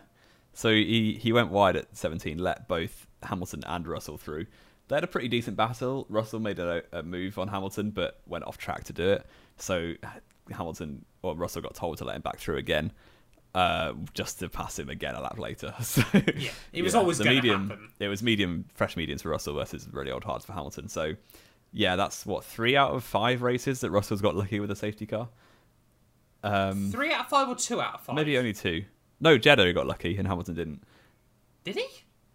So he he went wide at 17, let both Hamilton and Russell through. They had a pretty decent battle. Russell made a, a move on Hamilton, but went off track to do it. So Hamilton or Russell got told to let him back through again, uh, just to pass him again a lap later. So Yeah, it was always the medium. happen. It was medium, fresh mediums for Russell versus really old hards for Hamilton. So yeah, that's what three out of five races that Russell's got lucky with a safety car. Um, Three out of five or two out of five? Maybe only two. No, Jeddah got lucky and Hamilton didn't. Did he?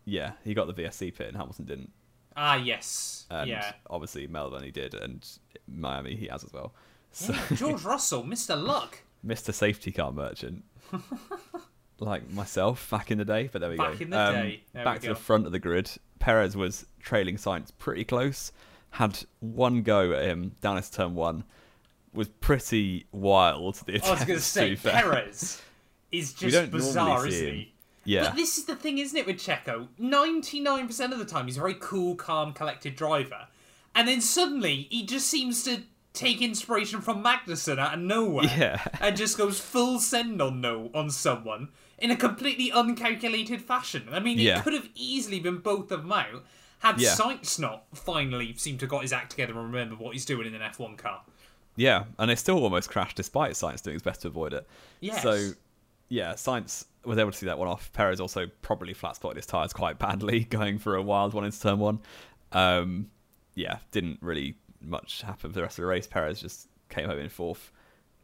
Yeah, he got the VSC pit and Hamilton didn't. Ah, yes. And yeah. obviously Melbourne he did, and Miami he has as well. So Yeah, George Russell, Mr. Luck. Mr. Safety Car Merchant, like myself back in the day. But there we go. Um, Back in the day. There back to go. the front of the grid. Perez was trailing Sainz pretty close. Had one go at him down his turn one. Was pretty wild. The I was going to say. Perez is just bizarre, isn't he? Yeah, But this is the thing, isn't it, with Checo? 99% of the time, he's a very cool, calm, collected driver. And then suddenly, he just seems to take inspiration from Magnussen out of nowhere. Yeah. And just goes full send on no on someone in a completely uncalculated fashion. I mean, Yeah. it could have easily been both of them out had Yeah. Sainz not finally seemed to have got his act together and remember what he's doing in an F1 car. Yeah, and they still almost crashed despite Sainz doing his best to avoid it. Yes. So, yeah, Sainz was able to see that one off. Perez also probably flat spotted his tyres quite badly going for a wild one into turn one. Um, yeah, didn't really much happen for the rest of the race. Perez just came home in fourth,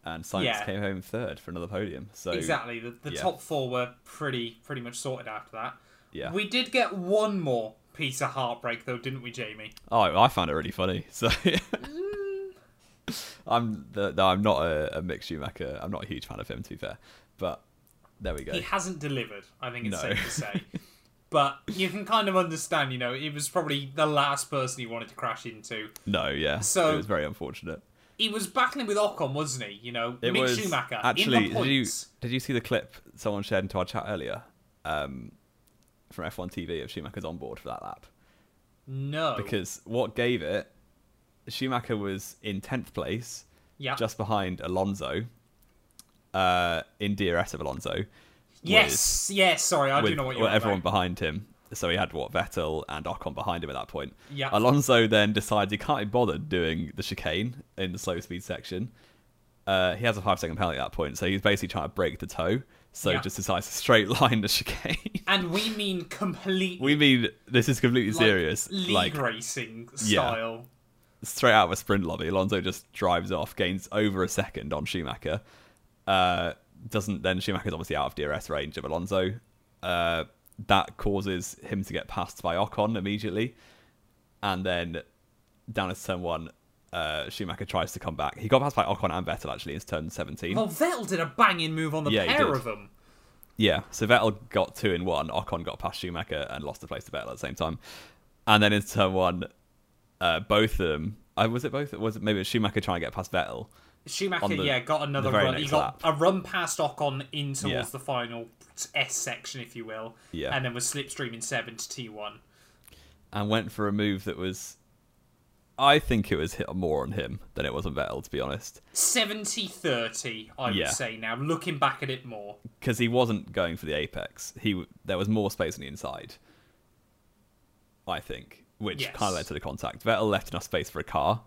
and Sainz Yeah. came home third for another podium. So Exactly. The, the yeah. top four were pretty pretty much sorted after that. Yeah. We did get one more piece of heartbreak though, didn't we, Jamie? Oh, I found it really funny. So I'm the, no, I'm not a, a Mick Schumacher. I'm not a huge fan of him, to be fair. But there we go. He hasn't delivered, I think it's No. safe to say. but you can kind of understand, you know, it was probably the last person he wanted to crash into. No, yeah. So- it was very unfortunate. He was battling with Ocon, wasn't he? You know, It Mick was Schumacher actually. in the Did you did you see the clip someone shared into our chat earlier um, from F1 TV of Schumacher's on board for that lap? No. Because what gave it, Schumacher was in tenth place, yeah. just behind Alonso, uh, in DRS of Alonso. yes, yes, sorry, I with, do know what you're everyone about. behind him. So he had what Vettel and Ocon behind him at that point. Yeah. Alonso then decides he can't be bothered doing the chicane in the slow speed section. Uh, he has a five second penalty at that point, so he's basically trying to break the tow. So Yeah. just decides to straight line the chicane. And we mean completely we mean this is completely like, serious. league Like racing Yeah. style. straight out of a sprint lobby, Alonso just drives off, gains over a second on Schumacher. Uh, doesn't then Schumacher's obviously out of DRS range of Alonso. Uh, that causes him to get passed by Ocon immediately, and then down into turn one, uh, Schumacher tries to come back. He got passed by Ocon and Vettel actually in turn seventeen. Well, Vettel did a banging move on the Yeah, pair of them. Yeah, so Vettel got two in one. Ocon got past Schumacher and lost the place to Vettel at the same time. And then in turn one, uh, both of them. Uh, was it both? Was it maybe it was Schumacher trying to get past Vettel? Schumacher, the- yeah, got another run. He got lap. a run past Ocon in towards Yeah. the final S section, if you will. Yeah. And then was slipstreaming seven to T1. and went for a move that was. I think it was hit more on him than it was on Vettel, to be honest, 70 30, I Yeah. would say now, looking back at it more. because he wasn't going for the apex. He there was more space on the inside. I think, which Yes. kind of led to the contact. Vettel left enough space for a car,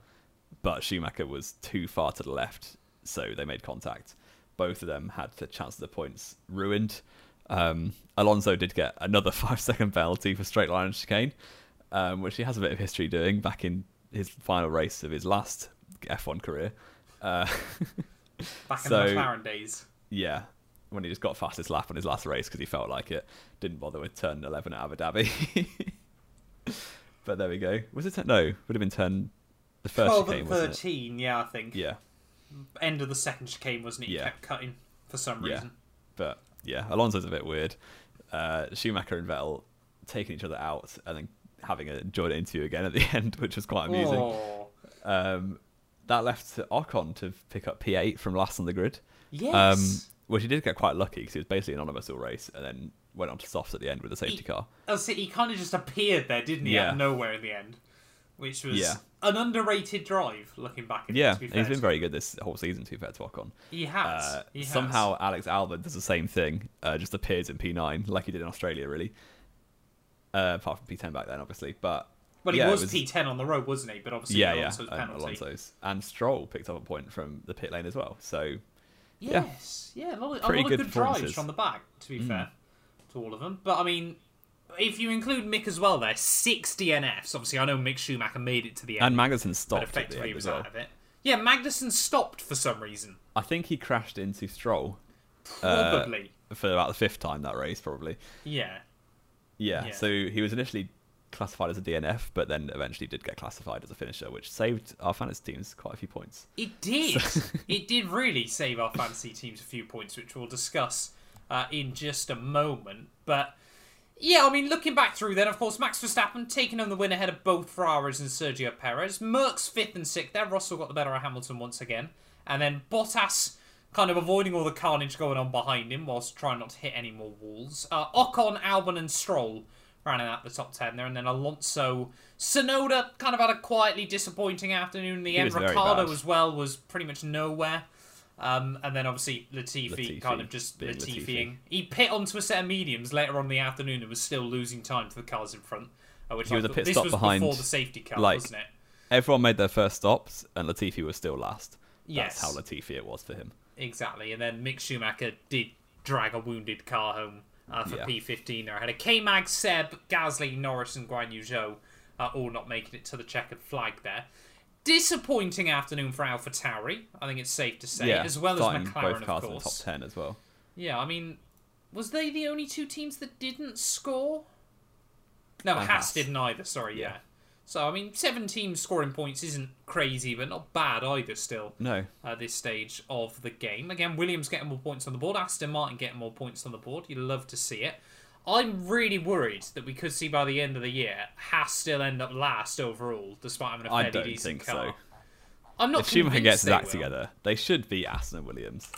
but Schumacher was too far to the left, so they made contact. Both of them had the chance of the points ruined. Um, Alonso did get another five second penalty for straight line and chicane, um, which he has a bit of history doing back in his final race of his last F1 career. Uh, Back in So- the McLaren days. yeah, when he just got fastest lap on his last race because he felt like it. Didn't bother with turn 11 at Abu Dhabi. but there we go. Was it? Turn, no, would have been turn the first 12 chicane, and wasn't it? 13, yeah, I think. Yeah, End of the second chicane, wasn't it? He Yeah. kept cutting for some reason. Yeah. but yeah, Alonso's a bit weird. Uh, Schumacher and Vettel taking each other out and then having a joint interview again at the end, which was quite amusing. Oh. Um, that left Ocon to pick up P8 from last on the grid. Yes. Um, which he did get quite lucky because he was basically an anonymous all race and then went on to softs at the end with a safety He- car. I was he kind of just appeared there, didn't he, out Yeah. of nowhere in the end, which was Yeah. An underrated drive. Looking back, at Yeah, it, to be he's been very good this whole season, to be fair to Ocon. He has. Uh, he has. somehow Alex Albon does the same thing, uh, just appears in P9 like he did in Australia, really. Uh, apart from P10 back then, obviously. But Well, he yeah, it was, P10 on the road, wasn't he? But obviously, yeah, yeah, Alonso's penalty. Alonso's and Stroll picked up a point from the pit lane as well. So Yes, yeah, a lot of, a Pretty lot of good good drives. Mm. from the back. To be fair, to all of them. But I mean, if you include Mick as well, there six DNFs. Obviously, I know Mick Schumacher made it to the end, and Magnussen stopped effectively he was well. out of it. Yeah, Magnussen stopped for some reason. I think he crashed into Stroll Uh, Probably. for about the fifth time that race, probably. yeah. Yeah, Yeah. so he was initially classified as a DNF, but then eventually did get classified as a finisher, which saved our fantasy teams quite a few points. It did. it did really save our fantasy teams a few points, which we'll discuss uh, in just a moment. But yeah, I mean, looking back through then, of course, Max Verstappen taking home the win ahead of both Ferraris and Sergio Perez. Mercs fifth and sixth there. Russell got the better of Hamilton once again. And then Bottas kind of avoiding all the carnage going on behind him whilst trying not to hit any more walls. Uh, Ocon, Albon, and Stroll rounding out the top 10 there. And then Alonso, Tsunoda kind of had a quietly disappointing afternoon in the He end. Ricciardo as well was pretty much nowhere. Um, and then obviously Latifi, Latifi, kind of just Latifiing. Latifi. He pit onto a set of mediums later on in the afternoon and was still losing time to the cars in front. Uh, which He I was a thought- pit this stop was behind, before the safety car, like, wasn't it? Everyone made their first stops, and Latifi was still last. Yes. That's how Latifi it was for him. Exactly. And then Mick Schumacher did drag a wounded car home uh, for Yeah. P15 there. Had a K-Mag, Seb, Gasly, Norris, and Guan Yu Zhou uh, all not making it to the checkered flag there. Disappointing afternoon for Alpha Tauri, I think it's safe to say, yeah, as well as McLaren, both cars of in the top ten as well. Yeah, I mean, was they the only two teams that didn't score? No, And Haas Haas. didn't either. Sorry, yeah. Yeah. So I mean, seven teams scoring points isn't crazy, but not bad either. Still, No, at this stage of the game, again, Williams getting more points on the board, Aston Martin getting more points on the board. You'd love to see it. I'm really worried that we could see by the end of the year Haas still end up last overall, despite having a I fairly don't decent think car. so. I'm not if Schumacher gets his act will. together, they should beat Aston and Williams.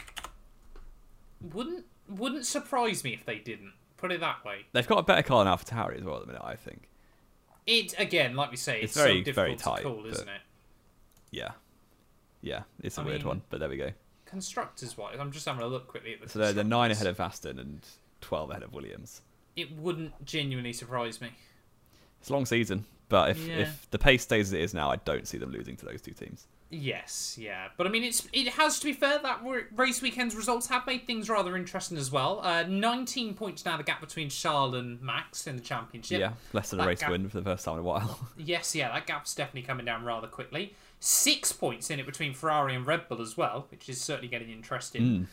Wouldn't wouldn't surprise me if they didn't. Put it that way. They've got a better car than AlphaTauri as well at the minute, I think. It again, like we say, it's, It's very, so difficult very tight, to call, isn't it? Yeah, yeah, it's a I weird mean- one, but there we go. Constructors wise, I'm just having a look quickly at the. So they're, they're nine ahead of Aston and twelve ahead of Williams. It wouldn't genuinely surprise me. It's a long season, but if Yeah. if the pace stays as it is now, I don't see them losing to those two teams. Yes, yeah, but I mean, it's it has to be fair that race weekend's results have made things rather interesting as well. Uh, 19 points now the gap between Charles and Max in the championship. Yeah, less than a race gap- win for the first time in a while. Yes, yeah, that gap's definitely coming down rather quickly. Six points in it between Ferrari and Red Bull as well, which is certainly getting interesting. Mm.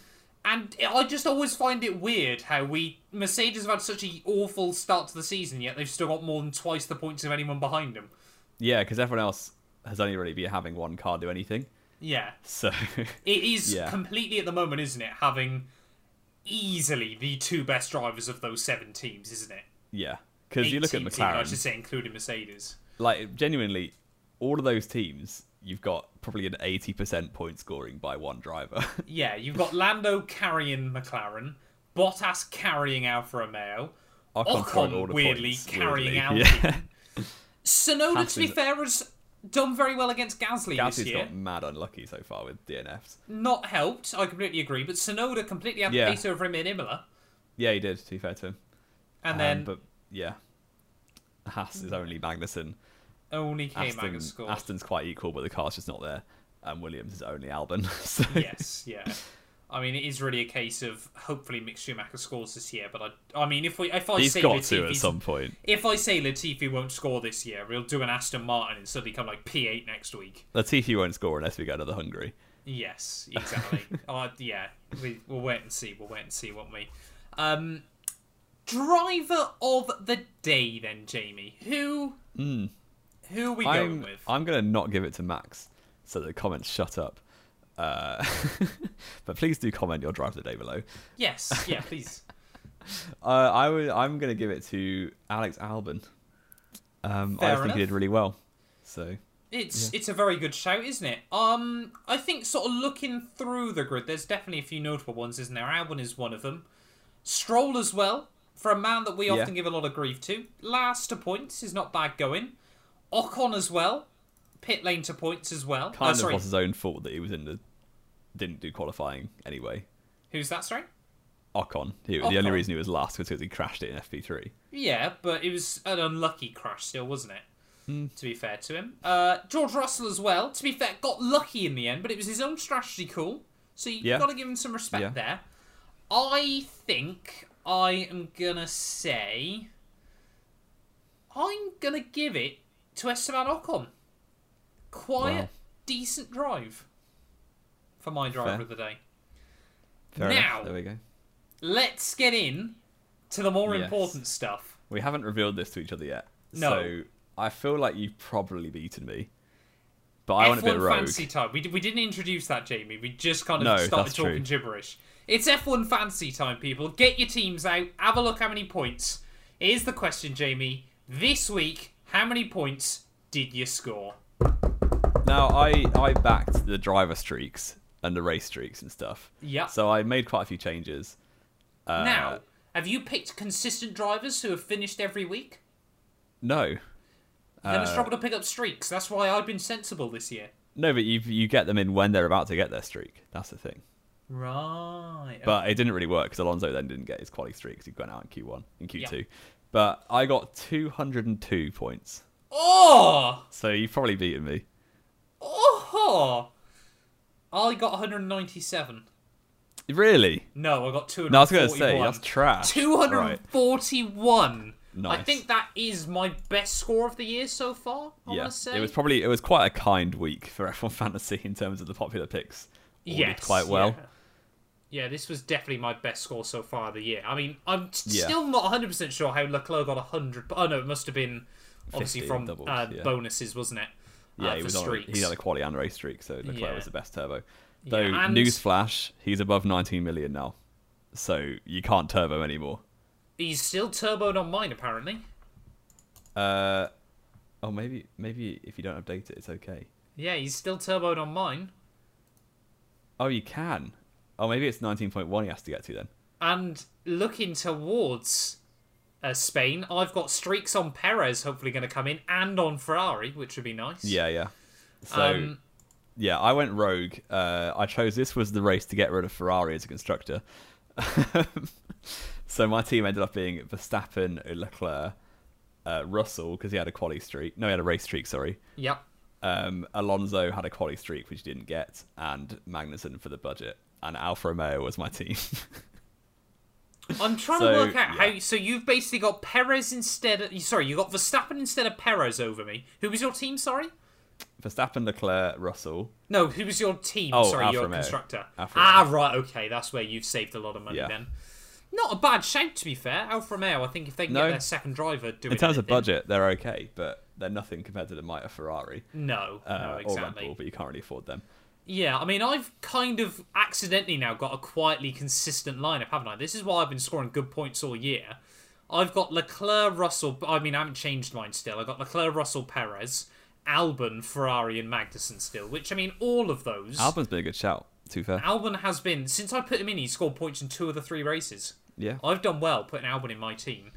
And I just always find it weird how we Mercedes have had such an awful start to the season, yet they've still got more than twice the points of anyone behind them. yeah, because everyone else has only really been having one car do anything. Yeah, So it is Yeah. completely at the moment, isn't it? Having easily the two best drivers of those seven teams, isn't it? yeah, because you look at 18 teams, I should say, including Mercedes. like genuinely, all of those teams, you've got probably an eighty percent point scoring by one driver. Yeah, you've got Lando carrying McLaren, Bottas carrying Alfa Romeo, Ocon Ocon weirdly points, carrying weirdly. Alpine. Yeah, Tsunoda, to be fair, has done very well against Gasly this Gasly's year. got mad unlucky so far with DNFs. Not helped, I completely agree, but Tsunoda completely had the Yeah. pace over him in Imola. Yeah, he did. To be fair to him, And Um, then but yeah, Haas is only Magnussen. Only K Aston, Mag scored. Aston's quite equal, but the car's just not there. And Williams is only Albon. So yes, yeah. I mean, it is really a case of hopefully Mick Schumacher scores this year. But I, I mean, if we, if I he's say got to at some point. if I say Latifi won't score this year, we'll do an Aston Martin and suddenly come like P8 next week. Latifi won't score unless we get another Hungary. Yes, exactly. uh, yeah, we, we'll wait and see. We'll wait and see, won't we? Um, driver of the day, then, Jamie. Who? Who are we going I'm, with? I'm going to not give it to Max, so the comments shut up. Uh, but please do comment your drive of the day below. Yes, yeah, please. Uh, I would, I'm going to give it to Alex Albon. Um, I Fair just think he did really well. So It's it's a very good shout, isn't it? Um, I think sort of looking through the grid, there's definitely a few notable ones, isn't there? Albon is one of them. Stroll as well, for a man that we Yeah. often give a lot of grief to. Last to points is not bad going. Ocon as well, pit lane to points as well. Kind oh, of sorry, was his own fault that he was in the didn't do qualifying anyway. who's that? Sorry. Ocon. He, The only reason he was last was because he crashed it in FP3. Yeah, but it was an unlucky crash still, wasn't it? Hmm. To be fair to him. Uh, George Russell as well, to be fair, got lucky in the end, but it was his own strategy call. So you've Yeah. got to give him some respect Yeah. there. I think I am going to say. I'm going to give it to Esteban Ocon. Quiet, Wow. decent drive for my driver Fair. of the day. Fair Now- enough. There we go. Let's get in to the more Yes. important stuff. We haven't revealed this to each other yet. No. So I feel like you've probably beaten me. But I went a bit F1 rogue. fantasy time. We, we didn't introduce that, Jamie. We just kind of No, started talking true. gibberish. It's F1 fantasy time, people. Get your teams out. Have a look how many points. Here's the question, Jamie. This week, how many points did you score? Now I I backed the driver streaks and the race streaks and stuff. Yeah. So I made quite a few changes. Uh, now, have you picked consistent drivers who have finished every week? no, You're going Uh, to struggle to pick up streaks. That's why I've been sensible this year. no, but you you get them in when they're about to get their streak. That's the thing. Right. But it didn't really work because Alonso then didn't get his quality streak because he went out in Q1 in Q2. Yeah. But I got 202 points. oh! So you've probably beaten me. Oh! I got 197. Really? No, I got 241. No, I was going to say that's trash. Right. 241. I think that is my best score of the year so far. I Yeah, want to say. it was probably it was quite a kind week for F1 Fantasy in terms of the popular picks. All yes, quite well. Yeah. Yeah, this was definitely my best score so far of the year. I mean, I'm t- Yeah. still not 100% sure how Leclerc got 100. But, oh, no, it must have been obviously from doubles, uh, yeah. bonuses, wasn't it? Yeah, uh, he was on. He had a quality and race streak, so Leclerc Yeah. was the best turbo. Yeah, Though and- newsflash, he's above 19 million now, so you can't turbo anymore. He's still turboed on mine, apparently. Uh, oh maybe maybe if you don't update it, it's okay. Yeah, he's still turboed on mine. Oh, you can. Oh, maybe it's 19.1 he has to get to then. And looking towards uh, Spain, I've got streaks on Perez hopefully going to come in and on Ferrari, which would be nice. Yeah, yeah. So Um, yeah, I went rogue. Uh, I chose this was the race to get rid of Ferrari as a constructor. so my team ended up being Verstappen, Leclerc, uh, Russell because he had a quality streak. No, he had a race streak. Sorry. yep. Um, Alonso had a quality streak which he didn't get, and Magnussen for the budget. And Alfa Romeo was my team. I'm trying So, to work out yeah. how. So you've basically got Perez instead. Of, sorry, you got Verstappen instead of Perez over me. Who was your team? Sorry. Verstappen, Leclerc, Russell. No, who was your team? Oh, sorry, Alfa your Romeo. constructor. Alfa ah, right. Okay, that's where you've saved a lot of money Yeah. then. Not a bad shout, to be fair. Alfa Romeo. I think if they can No. get their second driver doing In terms of budget, they're okay, but they're nothing compared to the might of Ferrari no, uh, no, or Red exactly. Bull, but you can't really afford them. Yeah, I mean, I've kind of accidentally now got a quietly consistent lineup, haven't I? This is why I've been scoring good points all year. I've got Leclerc, Russell. I mean, I haven't changed mine still. I've got Leclerc, Russell, Perez, Albon, Ferrari, and Magnussen still. Which I mean, all of those. Albon's been a good shout. To fair, Albon has been since I put him in. He scored points in two of the three races. yeah. I've done well putting Albon in my team.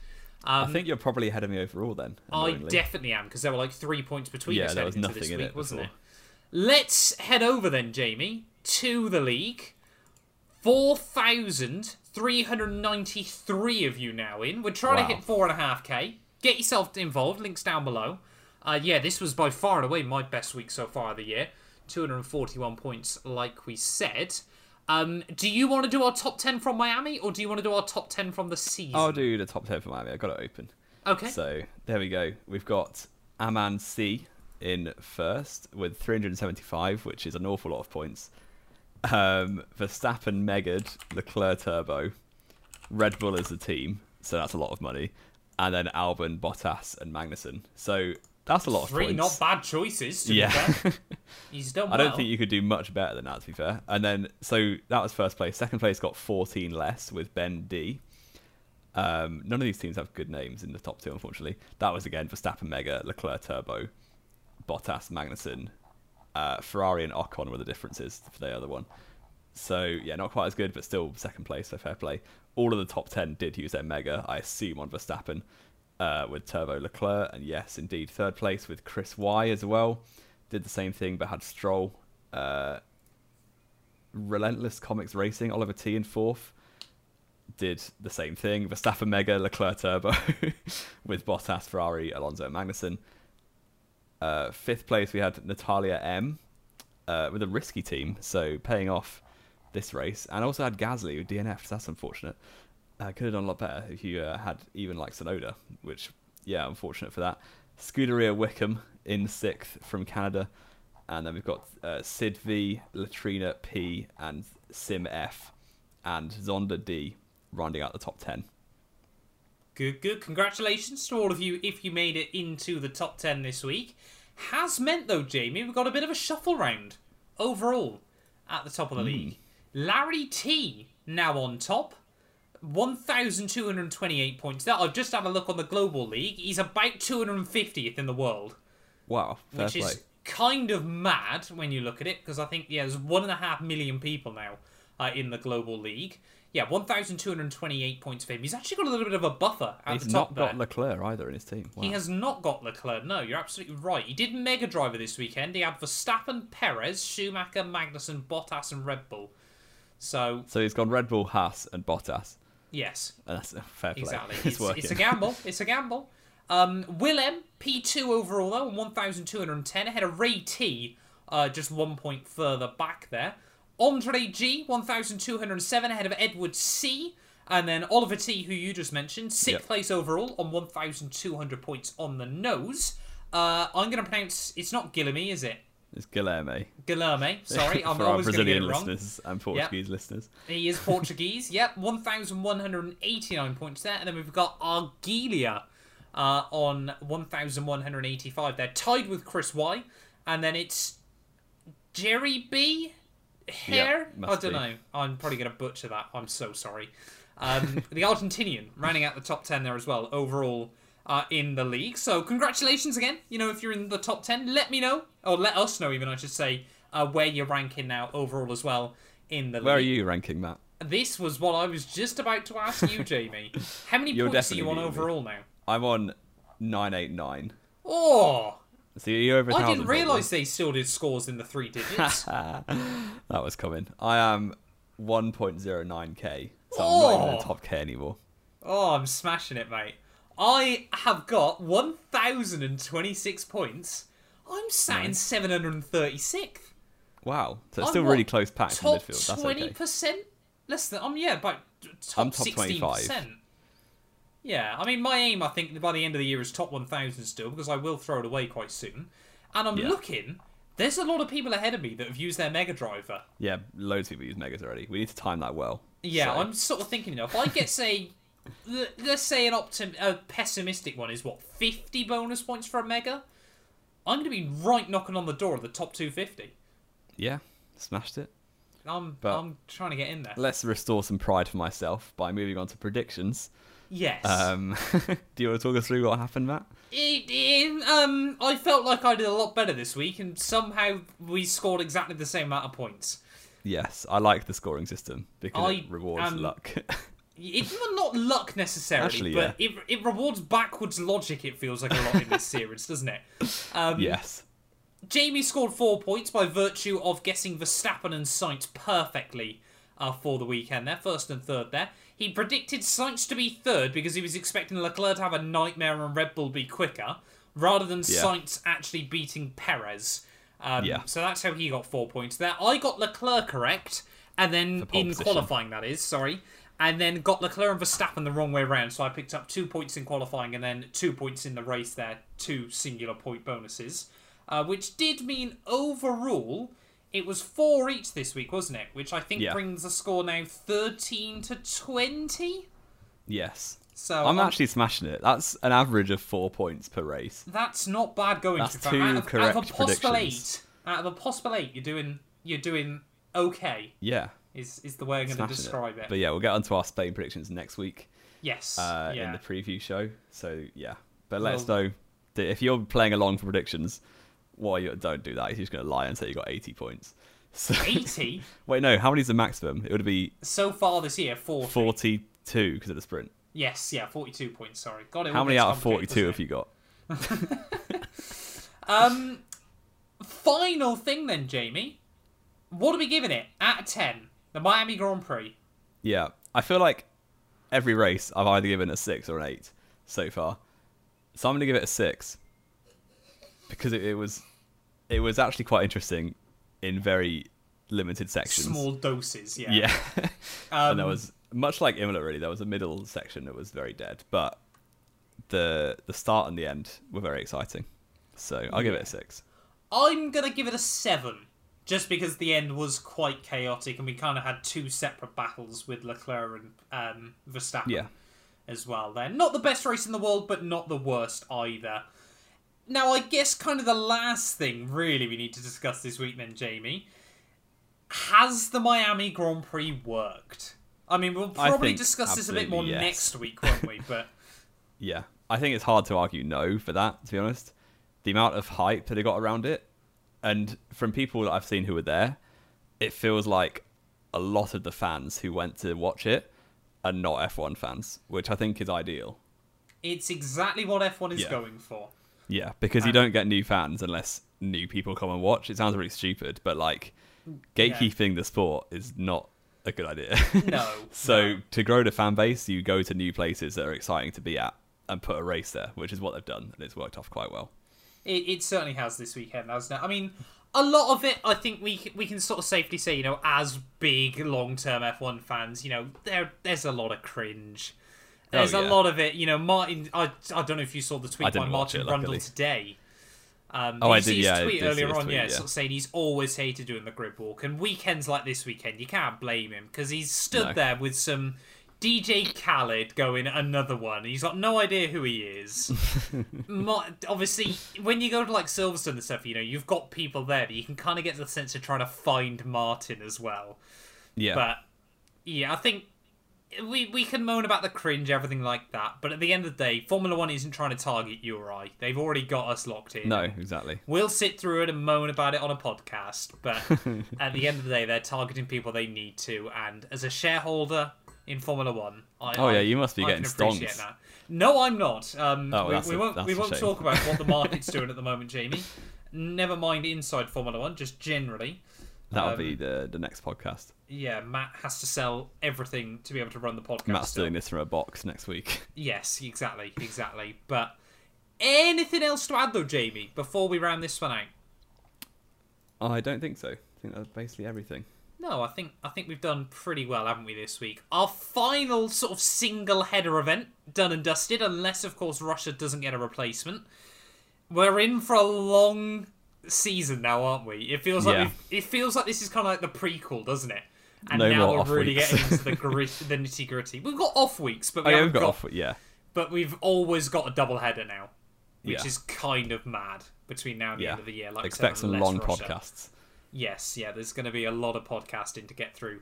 Um, I think you're probably ahead of me overall then. I definitely am because there were like three points between Yeah, us there was nothing in week, it wasn't before. it? Let's head over then, Jamie, to the league. Four thousand three hundred ninety-three of you now in. We're trying Wow. to hit four and a half k. Get yourself involved. Links down below. Uh, yeah, this was by far and away my best week so far of the year. Two hundred and forty-one points, like we said. Um, do you want to do our top ten from Miami, or do you want to do our top ten from the season? I'll do the top 10 from Miami. i got it open. Okay. So there we go. We've got Aman C in first with 375, which is an awful lot of points. Um, Verstappen, Megad, Leclerc Turbo, Red Bull is the team, so that's a lot of money, and then Albon, Bottas, and Magnussen. So that's a lot of Three not bad choices. To yeah. Be fair. He's done I don't think you could do much better than that, to be fair. And then, so that was first place. Second place got 14 less with Ben D. Um, none of these teams have good names in the top two, unfortunately. That was again Verstappen, Mega, Leclerc, Turbo, Bottas, Magnussen, uh, Ferrari, and Ocon were the differences for the other one. So yeah, not quite as good, but still second place. So fair play. All of the top ten did use their mega. I assume on Verstappen uh, with Turbo Leclerc, and yes, indeed, third place with Chris Y as well. Did the same thing, but had Stroll. Uh, Relentless Comics Racing, Oliver T in fourth did the same thing. Verstappen Mega, Leclerc Turbo with Bottas, Ferrari, Alonso, Magnussen. Uh, fifth place, we had Natalia M uh, with a risky team, so paying off this race. And also had Gasly with DNF, so that's unfortunate. Uh, could have done a lot better if you uh, had even like Tsunoda, which, yeah, unfortunate for that. Scuderia Wickham in sixth from Canada. And then we've got uh, Sid V, Latrina P, and Sim F, and Zonda D rounding out the top 10. Good, good. Congratulations to all of you if you made it into the top 10 this week. Has meant, though, Jamie, we've got a bit of a shuffle round overall at the top of the league. Larry T now on top. 1,228 points. Now, I've just had a look on the Global League. He's about 250th in the world, Wow, which play. is kind of mad when you look at it, because I think, yeah, there's one and a half million people now uh, in the Global League. Yeah, 1,228 points for him. He's actually got a little bit of a buffer at He's the top not there. got Leclerc either in his team. Wow. He has not got Leclerc. No, you're absolutely right. He did Mega Driver this weekend. He had Verstappen, Perez, Schumacher, Magnussen, Bottas, and Red Bull. So So he's gone Red Bull, Haas, and Bottas. yes, And that's fair play. exactly. it's, It's, it's a gamble. It's a gamble. Um, Willem P2 overall though, 1,210 ahead of Ray T, uh, just one point further back there. Andre G 1,207 ahead of Edward C. And then Oliver T, who you just mentioned, sixth Yep. place overall on 1,200 points on the nose. Uh, I'm going to pronounce it's not Guilherme, is it? It's Guilherme. Guilherme. Sorry, I'm For our always going to get Brazilian it wrong. listeners and Portuguese listeners. He is Portuguese. yep, 1,189 points there. And then we've got Argelia uh, on 1,185 They're tied with Chris Y. And then it's Jerry B. Hair? I don't be. know. I'm probably going to butcher that. I'm so sorry. Um, the Argentinian running out the top 10 there as well, overall. Uh, in the league, so congratulations again. You know, if you're in the top ten, let me know, or let us know, even I should say, uh, where you're ranking now overall as well in the league. Where are you ranking, Matt? This was what I was just about to ask you, Jamie. How many You're points are you on beating me. overall now? I'm on 989. Oh, So you're over I didn't realise they still did scores in the three digits. That was coming. I am 1.09k. So I'm not even in Oh. the top K anymore. oh, I'm smashing it, mate. I have got 1,026 points. I'm sat in Nice. 736th. Wow. So it's I'm still really close pack in midfield. That's twenty okay. percent. Less than I'm yeah, about top I'm top sixteen 25. Yeah, I mean my aim I think by the end of the year is top one thousand still because I will throw it away quite soon. And I'm Yeah. looking. There's a lot of people ahead of me that have used their Mega Driver. Yeah, loads of people use Megas already. We need to time that well. Yeah, So- I'm sort of thinking, you know, if I get say, let's say an optim, a pessimistic one is what 50 bonus points for a Mega. I'm going to be right knocking on the door of the top 250. Yeah, smashed it. I'm But- I'm trying to get in there. Let's restore some pride for myself by moving on to predictions. Yes. Um, do you want to talk us through what happened, Matt? It, it, um, I felt like I did a lot better this week, and somehow we scored exactly the same amount of points. Yes, I like the scoring system because I it rewards am- luck. It's not luck necessarily, Actually, but it, it rewards backwards logic. It feels like a lot in this series, doesn't it? Um, yes. Jamie scored four points by virtue of guessing Verstappen and Sainz perfectly uh, for the weekend. There, first and third. There, he predicted Sainz to be third because he was expecting Leclerc to have a nightmare and Red Bull be quicker, rather than Yeah. Sainz actually beating Perez. Um, Yeah. So that's how he got four points there. I got Leclerc correct, and then in position. qualifying, that is sorry. And then got Leclerc and Verstappen the wrong way round, so I picked up two points in qualifying and then two points in the race there, two singular point bonuses uh, which did mean overall it was four each this week, wasn't it? Which I think Yeah. brings the score now thirteen to twenty. Yes. So I'm um, actually smashing it. That's an average of four points per race. that's not bad going. That's two out of, out of a correct possible eight, out of a possible eight, you're doing you're doing okay. Yeah. Is is the way I'm going to describe it? But yeah, we'll get onto our Spain predictions next week yes. uh, yeah. in the preview show. So yeah, but let us know if you're playing along for predictions. Well, you don't do that. He's just going to lie and say you got 80 points. So, 80 wait, no. How many's the maximum? It would be so far this year. 40. 42 because of the sprint. Yes, yeah, 42 points. Sorry, got it. How many out of 42 have you got? Um, final thing then, Jamie. What are we giving it out of 10? The Miami Grand Prix. Yeah, I feel like every race I've either given a six or an eight so far. So I'm going to give it a six because it, it was it was actually quite interesting in very limited sections. Small doses, yeah. Yeah. Um, and there was much like Imola really. There was a middle section that was very dead, but the the start and the end were very exciting. So I'll give it a six. I'm gonna give it a seven, just because the end was quite chaotic, and we kind of had two separate battles with Leclerc and um, Verstappen Yeah. as well. Then not the best race in the world, but not the worst either. Now, I guess kind of the last thing really we need to discuss this week, then, Jamie, has the Miami Grand Prix worked? I mean, we'll probably discuss this a bit more yes. next week, won't we? But Yeah, I think it's hard to argue no for that. To be honest, the amount of hype that it got around it, and from people that I've seen who were there, it feels like a lot of the fans who went to watch it are not F1 fans, which I think is ideal. it's exactly what F1 is Yeah. going for. Yeah, because you Um, don't get new fans unless new people come and watch. It sounds really stupid, but like gatekeeping the sport is not a good idea. No. so no. to grow the fan base, you go to new places that are exciting to be at and put a race there, which is what they've done, and it's worked off quite well. It, it certainly has this weekend, hasn't it? I mean, a lot of it, I think we we can sort of safely say, you know, as big long term F1 fans, you know, there there's a lot of cringe. There's Oh, a lot of it, you know. Martin, I, I don't know if you saw the tweet by Martin it, Brundle today. Um, Oh, I see did, his yeah, tweet did see earlier his on, tweet, yeah, yeah. sort of saying he's always hated doing the grid walk, and weekends like this weekend, you can't blame him because he's stood No. there with some DJ Khaled going another one. He's got no idea who he is. Mo- obviously, when you go to like Silverstone and stuff, you know you've got people there that you can kind of get the sense of trying to find Martin as well. Yeah, But yeah, I think we we can moan about the cringe, everything like that. But at the end of the day, Formula One isn't trying to target you or I. They've already got us locked in. no, exactly. We'll sit through it and moan about it on a podcast, but at the end of the day, they're targeting people they need to. And as a shareholder in Formula One, I, Oh, I- yeah, you must be I getting stonks. that. No, I'm not. Um, Oh, we, we a- won't. We won't shame. talk about what the market's doing at the moment, Jamie. Never mind inside Formula One, just generally. That'll Um, be the the next podcast. Yeah, Matt has to sell everything to be able to run the podcast. Matt's still. doing this from a box next week. Yes, exactly, exactly. But anything else to add though, Jamie, before we round this one out? I don't think so. I think that's basically everything. No, I think I think we've done pretty well, haven't we, this week? Our final sort of single header event done and dusted, unless of course Russia doesn't get a replacement. We're in for a long season now, aren't we? It feels like Yeah. we've, it feels like this is kind of like the prequel, doesn't it? And No now we're really weeks. getting into the grit, the nitty gritty. We've got off weeks, but Oh we yeah, haven't we've got got off. Yeah, but we've always got a double header now, which Yeah. is kind of mad between now and the yeah. end of the year. Like Expect some long Russia- podcasts. Yes, yeah, there's going to be a lot of podcasting to get through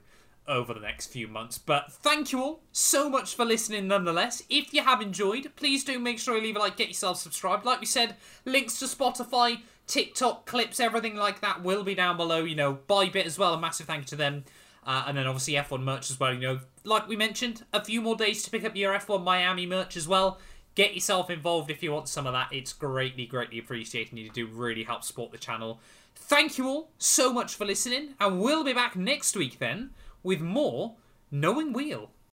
over the next few months. But thank you all so much for listening nonetheless. If you have enjoyed, please do make sure you leave a like, get yourself subscribed. Like we said, links to Spotify, TikTok, clips, everything like that will be down below. You know, Bybit as well. A massive thank you to them. Uh, and then obviously F1 merch as well. You know, like we mentioned, a few more days to pick up your F1 Miami merch as well. Get yourself involved if you want some of that. It's greatly, greatly appreciated. You do really help support the channel. Thank you all so much for listening, and we'll be back next week then with more Knowing Wheel.